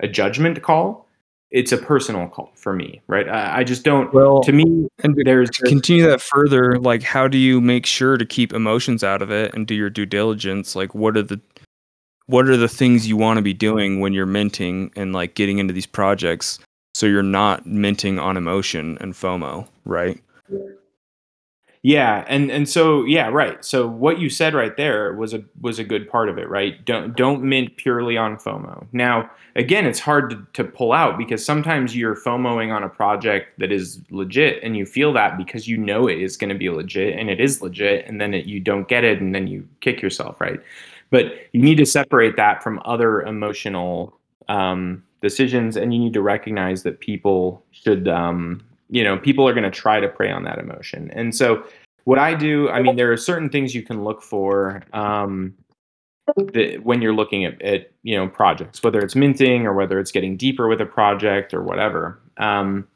[SPEAKER 2] a judgment call it's a personal call for me, right? I, I just don't. Well, to me,
[SPEAKER 4] and there's to continue that further. Like, how do you make sure to keep emotions out of it and do your due diligence? Like, what are the what are the things you want to be doing when you're minting and like getting into these projects so you're not minting on emotion and FOMO, right?
[SPEAKER 2] Yeah, and and so yeah, right. So what you said right there was a was a good part of it, right? Don't don't mint purely on FOMO. Now, again, it's hard to, to pull out because sometimes you're FOMOing on a project that is legit, and you feel that because you know it is going to be legit, and it is legit, and then it, you don't get it, and then you kick yourself, right? But you need to separate that from other emotional um, decisions, and you need to recognize that people should um, you know people are going to try to prey on that emotion and so what i do i mean there are certain things you can look for um, the, when you're looking at, at you know projects, whether it's minting or whether it's getting deeper with a project or whatever. Um,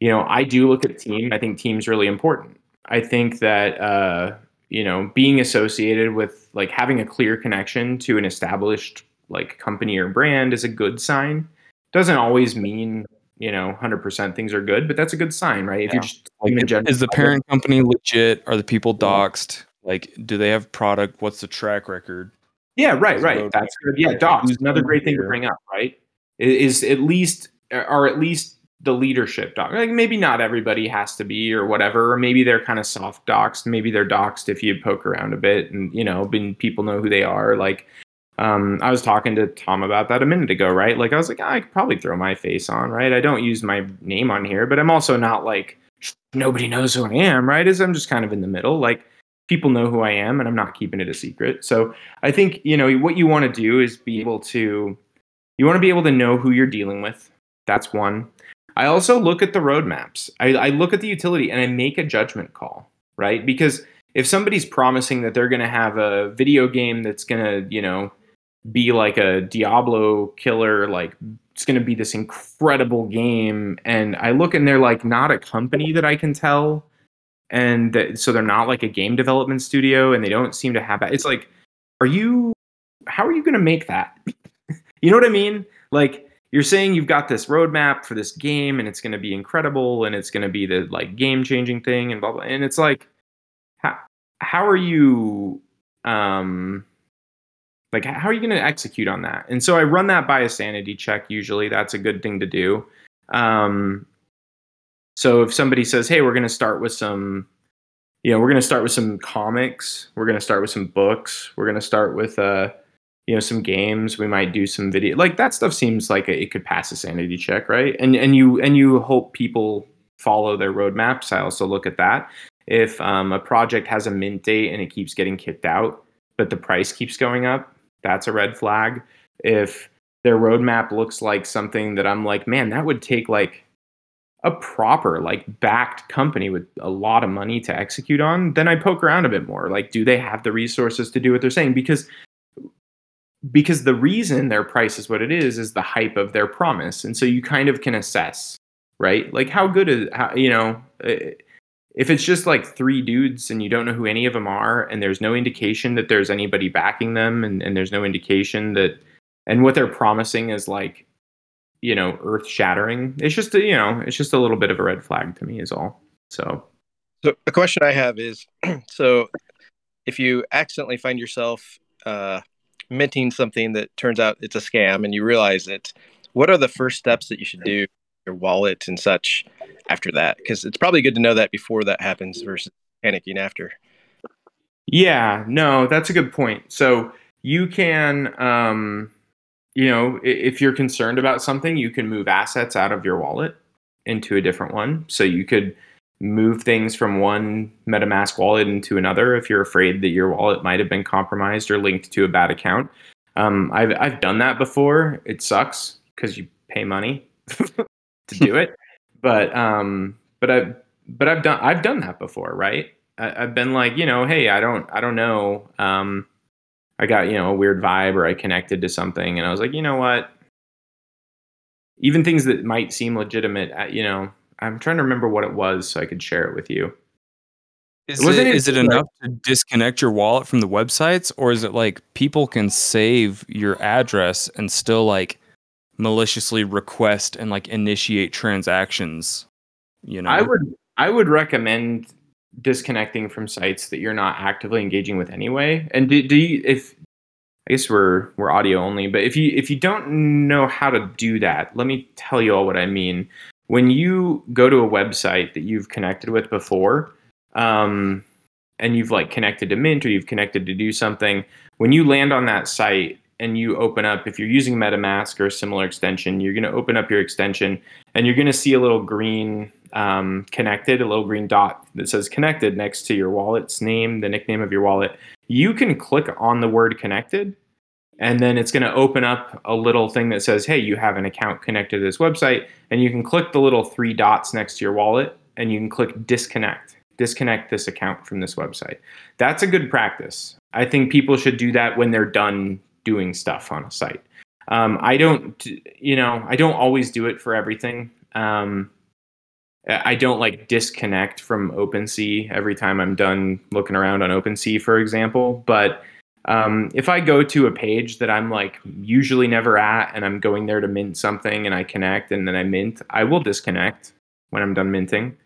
[SPEAKER 2] you know, I do look at team. I think team's really important. I think that uh, you know being associated with like having a clear connection to an established like company or brand is a good sign. Doesn't always mean you know 100% things are good, but that's a good sign, right? If
[SPEAKER 4] Yeah.
[SPEAKER 2] you're just
[SPEAKER 4] Like,
[SPEAKER 2] in general-
[SPEAKER 4] is the parent company legit? Are the people doxxed? Like, do they have product? What's the track record?
[SPEAKER 2] Yeah, right, right. That's good. Yeah, docs. Another great thing to bring up, right? Is at least or at least the leadership doc. Like maybe not everybody has to be or whatever, or maybe they're kind of soft doxed. Maybe they're doxed if you poke around a bit and you know, then people know who they are. Like um, I was talking to Tom about that a minute ago, right? Like I was like, I could probably throw my face on, right? I don't use my name on here, but I'm also not like nobody knows who I am, right? Is I'm just kind of in the middle. Like people know who I am and I'm not keeping it a secret. So I think, you know, what you want to do is be able to you want to be able to know who you're dealing with. That's one. I also look at the roadmaps. I, I look at the utility and I make a judgment call, right? Because if somebody's promising that they're going to have a video game that's going to, you know, be like a Diablo killer, like it's going to be this incredible game, and I look and they're like not a company that I can tell, and that, so they're not like a game development studio, and they don't seem to have that. It's like, are you? How are you going to make that? you know what I mean? Like you're saying you've got this roadmap for this game, and it's going to be incredible, and it's going to be the like game changing thing, and blah blah. And it's like, how how are you? Um, like how are you going to execute on that? And so i run that by a sanity check usually. That's a good thing to do. Um, so if somebody says hey we're going to start with some you know we're going to start with some comics. We're going to start with some books. We're going to start with uh you know some games. We might do some video like that stuff seems like it could pass a sanity check right? And and you and you hope people follow their roadmaps. I also look at that. If um, a project has a mint date and it keeps getting kicked out but the price keeps going up that's a red flag. If their roadmap looks like something that I'm like, man, that would take like a proper, like backed company with a lot of money to execute on, then I poke around a bit more. Like, do they have the resources to do what they're saying? Because because the reason their price is what it is is the hype of their promise. And so you kind of can assess, right? Like how good is how you know, eh, if it's just like three dudes and you don't know who any of them are and there's no indication that there's anybody backing them and, and there's no indication that and what they're promising is like you know earth shattering it's just you know it's just a little bit of a red flag to me is all so.
[SPEAKER 5] So a question I have is, so if you accidentally find yourself uh, minting something that turns out it's a scam and you realize it, what are the first steps that you should do, your wallet and such, after that? Because it's probably good to know that before that happens versus panicking after.
[SPEAKER 2] Yeah, no, that's a good point. So you can, um, you know, if you're concerned about something, you can move assets out of your wallet into a different one. So you could move things from one MetaMask wallet into another if you're afraid that your wallet might have been compromised or linked to a bad account. Um, I've I've done that before. It sucks because you pay money to do it, but um, but I but I've done I've done that before, right? I, I've been like, you know, hey, I don't I don't know. Um, I got you know a weird vibe or I connected to something, and I was like, you know what? Even things that might seem legitimate, you know, I'm trying to remember what it was so I could share it with you.
[SPEAKER 4] Is it,
[SPEAKER 2] it
[SPEAKER 4] is it
[SPEAKER 2] like-
[SPEAKER 4] enough to disconnect your wallet from the websites, or is it like people can save your address and still like maliciously request and like initiate transactions? You know,
[SPEAKER 2] I would I would recommend disconnecting from sites that you're not actively engaging with anyway. And do, do you if I guess we're we're audio only, but if you if you don't know how to do that, let me tell you all what I mean. When you go to a website that you've connected with before, um, and you've like connected to Mint or you've connected to do something, when you land on that site and you open up, if you're using MetaMask or a similar extension, you're going to open up your extension and you're going to see a little green um, connected, a little green dot that says connected next to your wallet's name, the nickname of your wallet. You can click on the word connected, and then it's going to open up a little thing that says, hey, you have an account connected to this website. And you can click the little three dots next to your wallet, and you can click disconnect, disconnect this account from this website. That's a good practice. I think people should do that when they're done doing stuff on a site. Um, I don't, you know, I don't always do it for everything. Um, I don't like disconnect from OpenSea every time I'm done looking around on OpenSea, for example. But um, if I go to a page that I'm like usually never at and I'm going there to mint something and I connect and then I mint, I will disconnect when I'm done minting.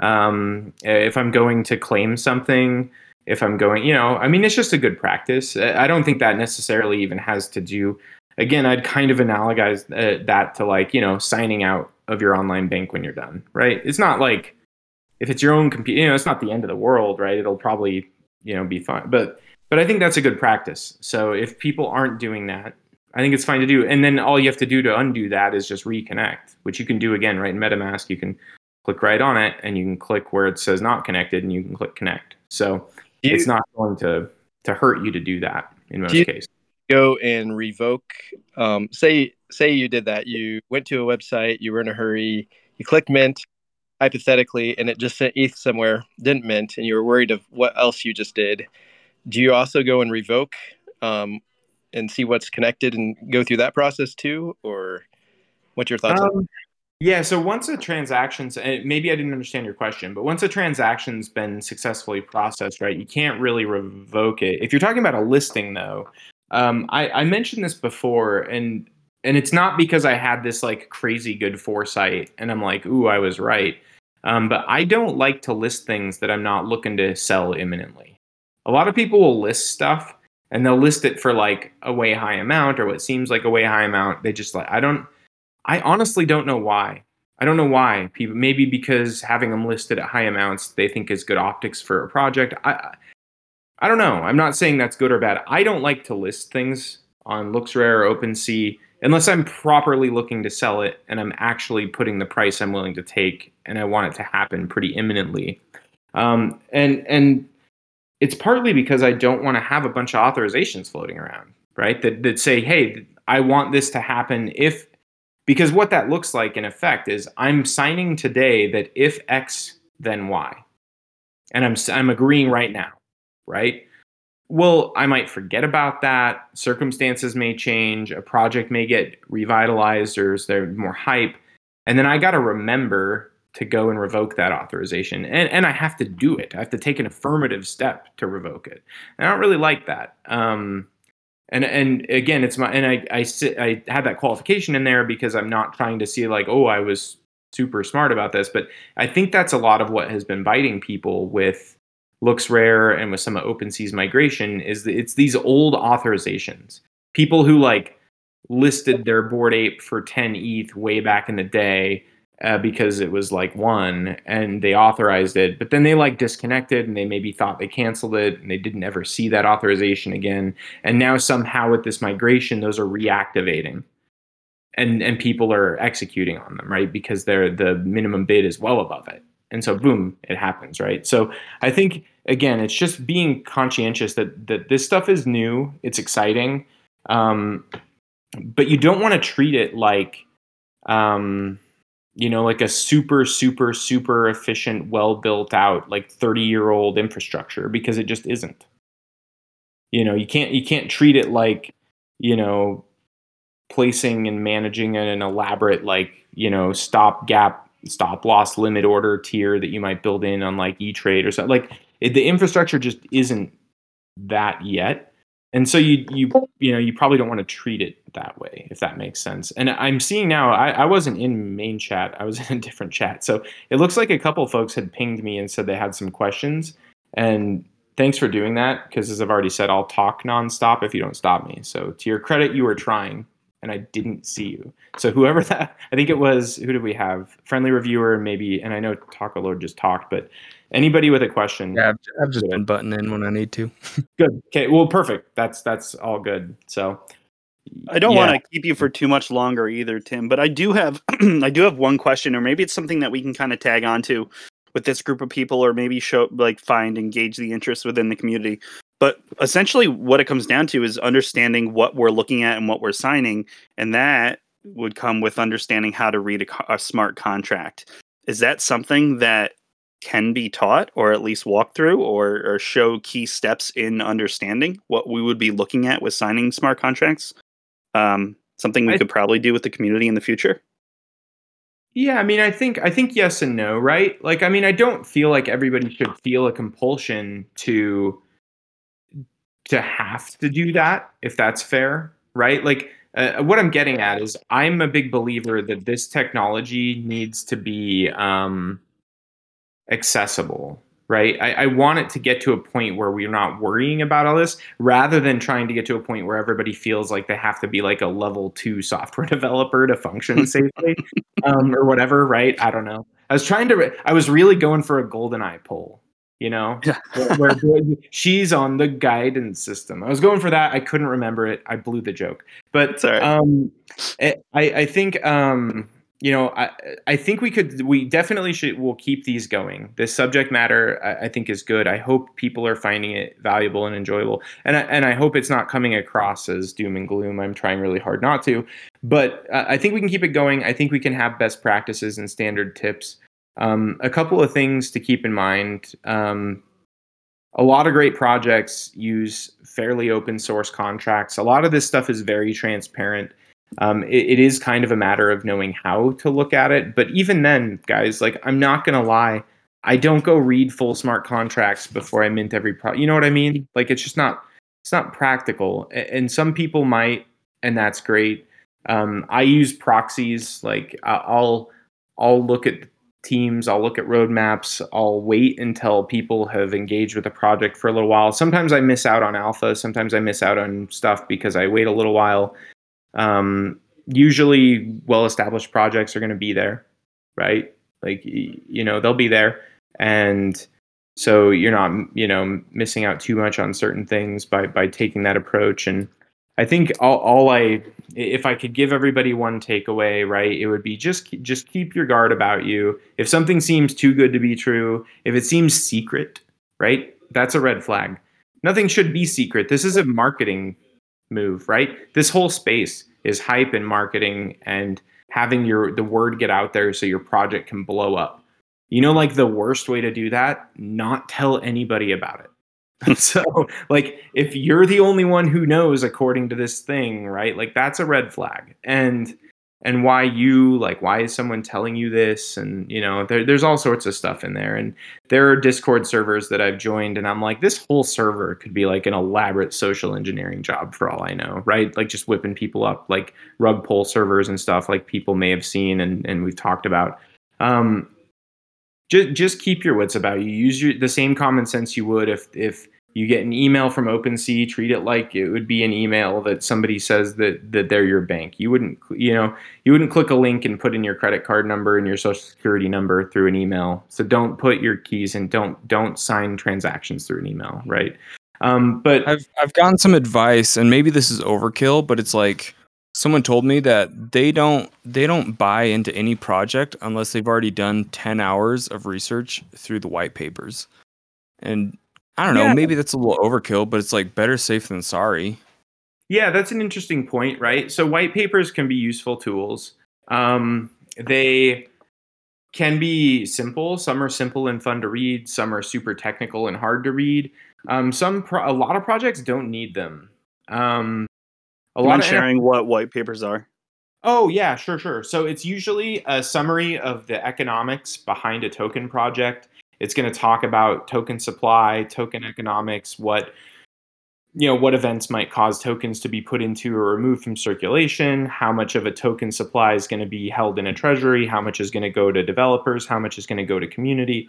[SPEAKER 2] Um, if I'm going to claim something, if I'm going, you know, I mean, it's just a good practice. I don't think that necessarily even has to do. Again, I'd kind of analogize uh, that to like, you know, signing out of your online bank when you're done, right? It's not like if it's your own computer, you know, it's not the end of the world, right? It'll probably, you know, be fine. But but I think that's a good practice. So if people aren't doing that, I think it's fine to do. And then all you have to do to undo that is just reconnect, which you can do again, right? In MetaMask, you can click right on it and you can click where it says not connected and you can click connect. So you, it's not going to to hurt you to do that in most cases.
[SPEAKER 5] Go and revoke. Um, say say you did that. You went to a website. You were in a hurry. You clicked mint, hypothetically, and it just sent ETH somewhere. Didn't mint, and you were worried of what else you just did. Do you also go and revoke um, and see what's connected and go through that process too, or what's your thoughts? Um,
[SPEAKER 2] yeah, so once a transaction's maybe I didn't understand your question, but once a transaction's been successfully processed, right, you can't really revoke it. If you're talking about a listing, though, um, I, I mentioned this before, and and it's not because I had this like crazy good foresight, and I'm like, ooh, I was right. Um, but I don't like to list things that I'm not looking to sell imminently. A lot of people will list stuff and they'll list it for like a way high amount or what seems like a way high amount. They just like I don't I honestly don't know why. I don't know why. People maybe because having them listed at high amounts they think is good optics for a project. I I don't know. I'm not saying that's good or bad. I don't like to list things on LooksRare or OpenSea unless I'm properly looking to sell it and I'm actually putting the price I'm willing to take and I want it to happen pretty imminently. Um, and and it's partly because I don't want to have a bunch of authorizations floating around, right? That that say, hey, I want this to happen if because what that looks like in effect is I'm signing today that if X, then Y. And I'm, I'm agreeing right now, right? Well, I might forget about that. Circumstances may change. A project may get revitalized or is there more hype. And then I got to remember to go and revoke that authorization. And, and I have to do it. I have to take an affirmative step to revoke it. And I don't really like that. Um, and and again it's my and i i sit i had that qualification in there because i'm not trying to see like oh i was super smart about this. But i think that's a lot of what has been biting people with LooksRare and with some of OpenSea's migration is that it's these old authorizations. People who like listed their Bored Ape for 10 eth way back in the day uh, because it was like one and they authorized it but then they like disconnected and they maybe thought they canceled it and they didn't ever see that authorization again and now somehow with this migration those are reactivating and and people are executing on them right because they're the minimum bid is well above it and so boom it happens right? So i think again it's just being conscientious that that this stuff is new it's exciting um, but you don't want to treat it like um, you know like a super super super efficient well built out like 30 year old infrastructure because it just isn't. You know you can't you can't treat it like you know placing and managing an elaborate like you know stop gap stop loss limit order tier that you might build in on like E*Trade or something like it, the infrastructure just isn't that yet and so you you you know you probably don't want to treat it that way if that makes sense. And i'm seeing now i, I wasn't in main chat i was in a different chat. So it looks like a couple folks had pinged me and said they had some questions. And thanks for doing that because as i've already said i'll talk nonstop if you don't stop me. So to your credit you were trying and i didn't see you. So whoever that i think it was who did we have? Friendly reviewer maybe and i know taco lord just talked but Anybody with a question?
[SPEAKER 4] Yeah, I've, I've just been butting in when I need to.
[SPEAKER 2] good. Okay. Well, perfect. That's that's all good. So,
[SPEAKER 1] I don't yeah. want to keep you for too much longer either, Tim. But I do have I do have one question, or maybe it's something that we can kind of tag on to with this group of people, or maybe show like find engage the interest within the community. But essentially, what it comes down to is understanding what we're looking at and what we're signing, and that would come with understanding how to read a, a smart contract. Is that something that can be taught or at least walk through or, or show key steps in understanding what we would be looking at with signing smart contracts? Um, something we I, could probably do with the community in the future?
[SPEAKER 2] Yeah, I mean, I think I think yes and no, right? Like, I mean, I don't feel like everybody should feel a compulsion to to have to do that, if that's fair, right? Like, uh, what I'm getting at is I'm a big believer that this technology needs to be um, accessible, right? I, I, want it to get to a point where we're not worrying about all this rather than trying to get to a point where everybody feels like they have to be like a level two software developer to function safely um, or whatever, right? I don't know. I was trying to, I was really going for a GoldenEye poll you know, yeah. where, where, she's on the guidance system. I was going for that. I couldn't remember it. I blew the joke, but um, eh, I, I think um, you know, I, I think we could, we definitely should, we'll keep these going. This subject matter, I, I, think, is good. I hope people are finding it valuable and enjoyable. And I, and I hope it's not coming across as doom and gloom. I'm trying really hard not to. But uh, I think we can keep it going. I think we can have best practices and standard tips. Um, a couple of things to keep in mind. Um, a lot of great projects use fairly open source contracts. A lot of this stuff is very transparent. Um, it, it is kind of a matter of knowing how to look at it. But even then, guys, like I'm not gonna lie, I don't go read full smart contracts before I mint every pro. You know what I mean? Like it's just not it's not practical. And some people might, and that's great. Um, I use proxies. Like I'll I'll look at teams, I'll look at roadmaps, I'll wait until people have engaged with a project for a little while. Sometimes I miss out on alpha, sometimes I miss out on stuff because I wait a little while. Um, usually, well established projects are going to be there, right? Like, you know, they'll be there. And so you're not, you know, missing out too much on certain things by, by taking that approach. And I think all, all I, if I could give everybody one takeaway, right, it would be just just keep your guard about you. If something seems too good to be true, if it seems secret, right, that's a red flag. Nothing should be secret. This is a marketing move, right? This whole space is hype and marketing and having your the word get out there so your project can blow up. You know, like the worst way to do that, not tell anybody about it. so like if you're the only one who knows according to this thing right like that's a red flag and and why you like why is someone telling you this? And you know there, there's all sorts of stuff in there. And there are discord servers that i've joined and i'm like this whole server could be like an elaborate social engineering job for all i know right? Like just whipping people up like rug pull servers and stuff like people may have seen and, and we've talked about. Um, just just keep your wits about you. Use your, the same common sense you would if if you get an email from OpenSea. Treat it like it would be an email that somebody says that that they're your bank. You wouldn't you know you wouldn't click a link and put in your credit card number and your social security number through an email. So don't put your keys and don't don't sign transactions through an email. Right. Um, but
[SPEAKER 4] I've I've gotten some advice, and maybe this is overkill, but it's like someone told me that they don't they don't buy into any project unless they've already done 10 hours of research through the white papers and i don't know maybe that's a little overkill but it's like better safe than sorry.
[SPEAKER 2] Yeah that's an interesting point right? So white papers can be useful tools. Um, they can be simple. Some are simple and fun to read. Some are super technical and hard to read. Um, some pro- a lot of projects don't need them. Um,
[SPEAKER 1] a lot of sharing what white papers are.
[SPEAKER 2] Oh yeah, sure, sure. So it's usually a summary of the economics behind a token project. It's going to talk about token supply, token economics, what you know, what events might cause tokens to be put into or removed from circulation, how much of a token supply is going to be held in a treasury, how much is going to go to developers, how much is going to go to community.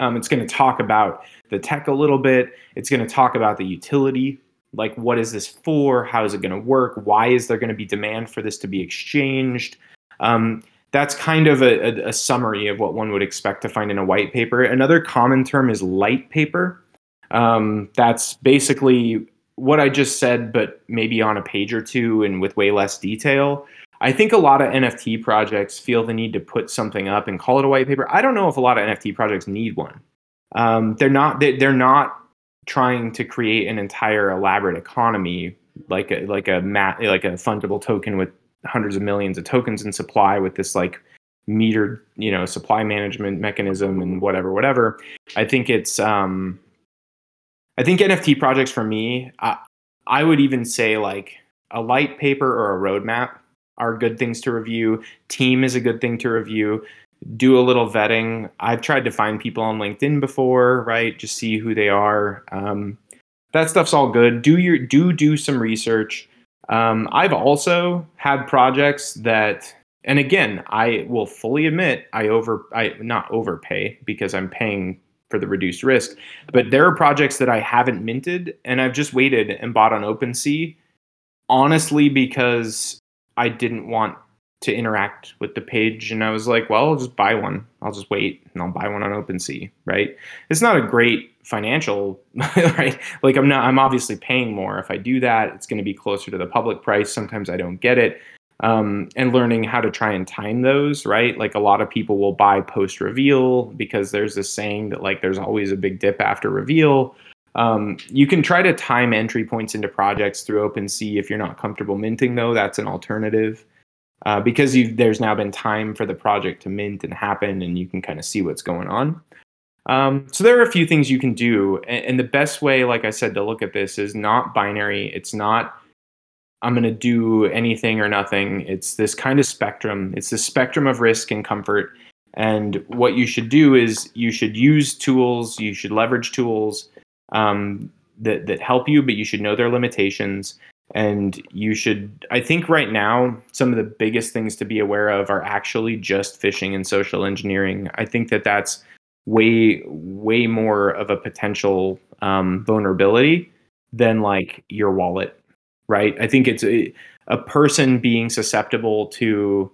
[SPEAKER 2] Um, it's going to talk about the tech a little bit. It's going to talk about the utility like what is this for how is it going to work why is there going to be demand for this to be exchanged um, that's kind of a, a, a, summary of what one would expect to find in a white paper. Another common term is light paper. Um, that's basically what i just said but maybe on a page or two and with way less detail. I think a lot of nft projects feel the need to put something up and call it a white paper. I don't know if a lot of nft projects need one. Um, they're not they, they're not trying to create an entire elaborate economy like a like a mat like a fungible token with hundreds of millions of tokens in supply with this like metered, you know, supply management mechanism and whatever, whatever. I think it's, um, I think NFT projects for me, I, I would even say like a light paper or a roadmap are good things to review. Team is a good thing to review. Do a little vetting. I've tried to find people on LinkedIn before, right? Just see who they are. Um, that stuff's all good. Do your do do some research. Um, I've also had projects that, and again, I will fully admit I over I not overpay because I'm paying for the reduced risk. But there are projects that I haven't minted and I've just waited and bought on OpenSea, honestly because I didn't want to interact with the page and I was like, well, I'll just buy one. I'll just wait and I'll buy one on OpenSea, right? It's not a great financial, right? Like I'm not I'm obviously paying more. If I do that, it's going to be closer to the public price. Sometimes I don't get it. Um, and learning how to try and time those, right? Like a lot of people will buy post reveal because there's this saying that like there's always a big dip after reveal. Um, you can try to time entry points into projects through OpenSea if you're not comfortable minting, though. That's an alternative uh, because there's now been time for the project to mint and happen, and you can kind of see what's going on. Um, so there are a few things you can do, and, and the best way, like I said, to look at this is not binary. It's not I'm going to do anything or nothing. It's this kind of spectrum. It's the spectrum of risk and comfort. And what you should do is you should use tools, you should leverage tools um, that that help you, but you should know their limitations. And you should, I think, right now, some of the biggest things to be aware of are actually just phishing and social engineering. I think that that's way, way more of a potential um, vulnerability than like your wallet, right? I think it's a, a person being susceptible to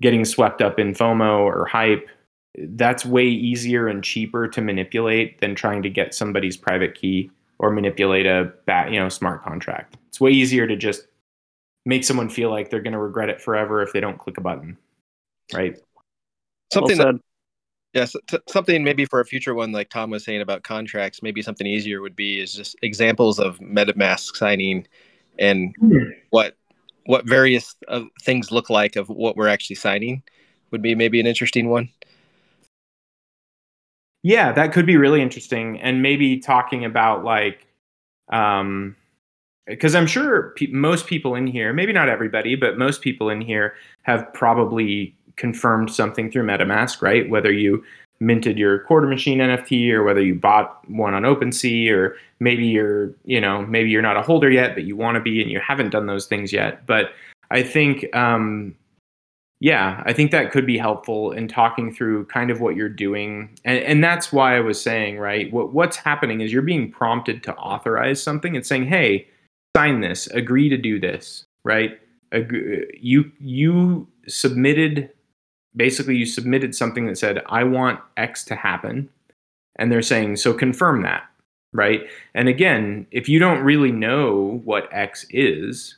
[SPEAKER 2] getting swept up in FOMO or hype that's way easier and cheaper to manipulate than trying to get somebody's private key or manipulate a bat, you know, smart contract. It's way easier to just make someone feel like they're going to regret it forever if they don't click a button. Right?
[SPEAKER 5] Something well that Yes, t- something maybe for a future one, like Tom was saying about contracts, maybe something easier would be is just examples of MetaMask signing and mm-hmm. what what various uh, things look like of what we're actually signing would be maybe an interesting one.
[SPEAKER 2] Yeah, that could be really interesting, and maybe talking about like, um, because I'm sure pe- most people in here, maybe not everybody, but most people in here have probably confirmed something through MetaMask, right? Whether you minted your quarter machine NFT or whether you bought one on OpenSea or maybe you're, you know, maybe you're not a holder yet, but you want to be and you haven't done those things yet. But I think um, yeah, I think that could be helpful in talking through kind of what you're doing. And, and that's why I was saying, right, what, what's happening is you're being prompted to authorize something and saying, hey, sign this, agree to do this, right? You, you submitted, basically, you submitted something that said, I want X to happen. And they're saying, so confirm that, right? And again, if you don't really know what X is,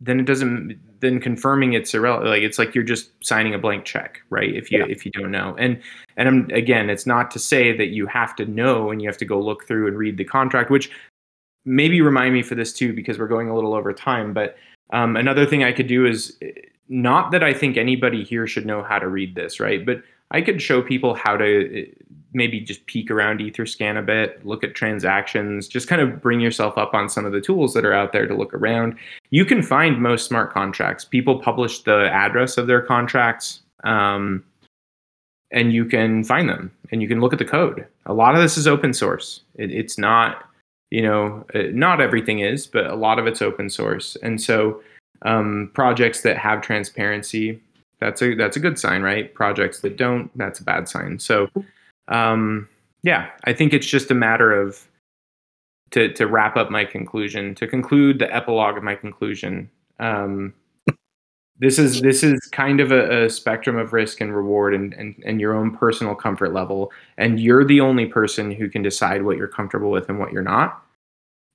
[SPEAKER 2] then it doesn't then confirming it's irrelevant like it's like you're just signing a blank check right? If you yeah. if you don't know. And and I'm, again it's not to say that you have to know and you have to go look through and read the contract which maybe remind me for this too because we're going a little over time but um, another thing i could do is not that i think anybody here should know how to read this right? But i could show people how to maybe just peek around Etherscan a bit, look at transactions, just kind of bring yourself up on some of the tools that are out there to look around. You can find most smart contracts. People publish the address of their contracts, um, and you can find them and you can look at the code. A lot of this is open source. It, it's not, you know, uh, not everything is, but a lot of it's open source. And so, um, projects that have transparency, that's a that's a good sign, right? Projects that don't, that's a bad sign. So um, yeah, I think it's just a matter of to to wrap up my conclusion, to conclude the epilogue of my conclusion. Um, this is this is kind of a, a, spectrum of risk and reward and, and and your own personal comfort level. And you're the only person who can decide what you're comfortable with and what you're not.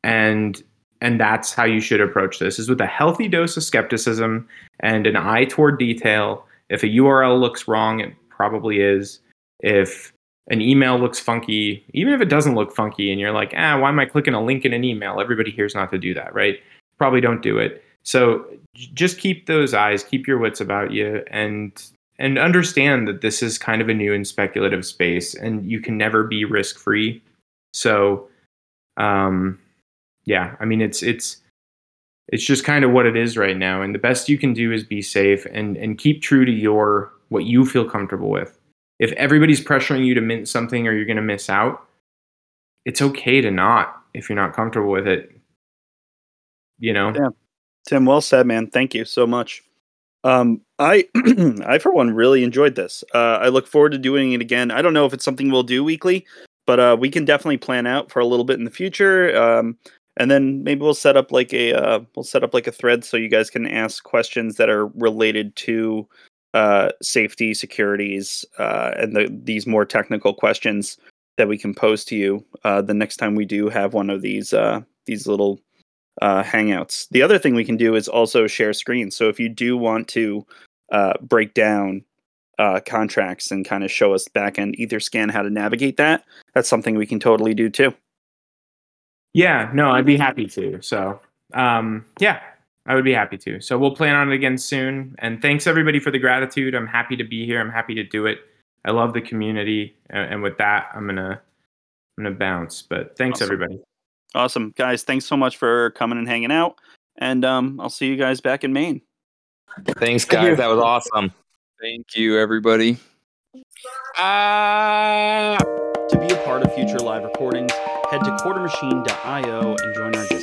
[SPEAKER 2] And and that's how you should approach this is with a healthy dose of skepticism and an eye toward detail. If a url looks wrong it probably is. If an email looks funky, even if it doesn't look funky, and you're like, ah, why am I clicking a link in an email? Everybody here's not to do that, right? Probably don't do it. So just keep those eyes, keep your wits about you, and and understand that this is kind of a new and speculative space and you can never be risk free so um yeah i mean it's it's it's just kind of what it is right now and the best you can do is be safe and and keep true to your what you feel comfortable with if everybody's pressuring you to mint something or you're going to miss out it's okay to not if you're not comfortable with it you know
[SPEAKER 1] yeah tim well said man thank you so much um, I, I for one really enjoyed this. Uh, I look forward to doing it again. I don't know if it's something we'll do weekly, but uh, we can definitely plan out for a little bit in the future. Um, and then maybe we'll set up like a uh, we'll set up like a thread so you guys can ask questions that are related to uh, safety, securities, uh, and the, these more technical questions that we can pose to you uh, the next time we do have one of these uh, these little uh, Hangouts. The other thing we can do is also share screens. So if you do want to break down contracts and kind of show us back end Etherscan how to navigate that, that's something we can totally do too.
[SPEAKER 2] Yeah, no, I'd be happy to. So, um, yeah, I would be happy to. So we'll plan on it again soon. And thanks everybody for the gratitude. I'm happy to be here. I'm happy to do it. I love the community, and, and with that, I'm gonna I'm gonna bounce. But thanks
[SPEAKER 1] Awesome.
[SPEAKER 2] everybody.
[SPEAKER 1] Awesome, guys. Thanks so much for coming and hanging out. And um, I'll see you guys back in main.
[SPEAKER 3] Thanks, guys. That was awesome.
[SPEAKER 4] Thank you, everybody.
[SPEAKER 3] Ah.
[SPEAKER 1] To be a part of future live recordings, head to quartermachine.io and join our Discord.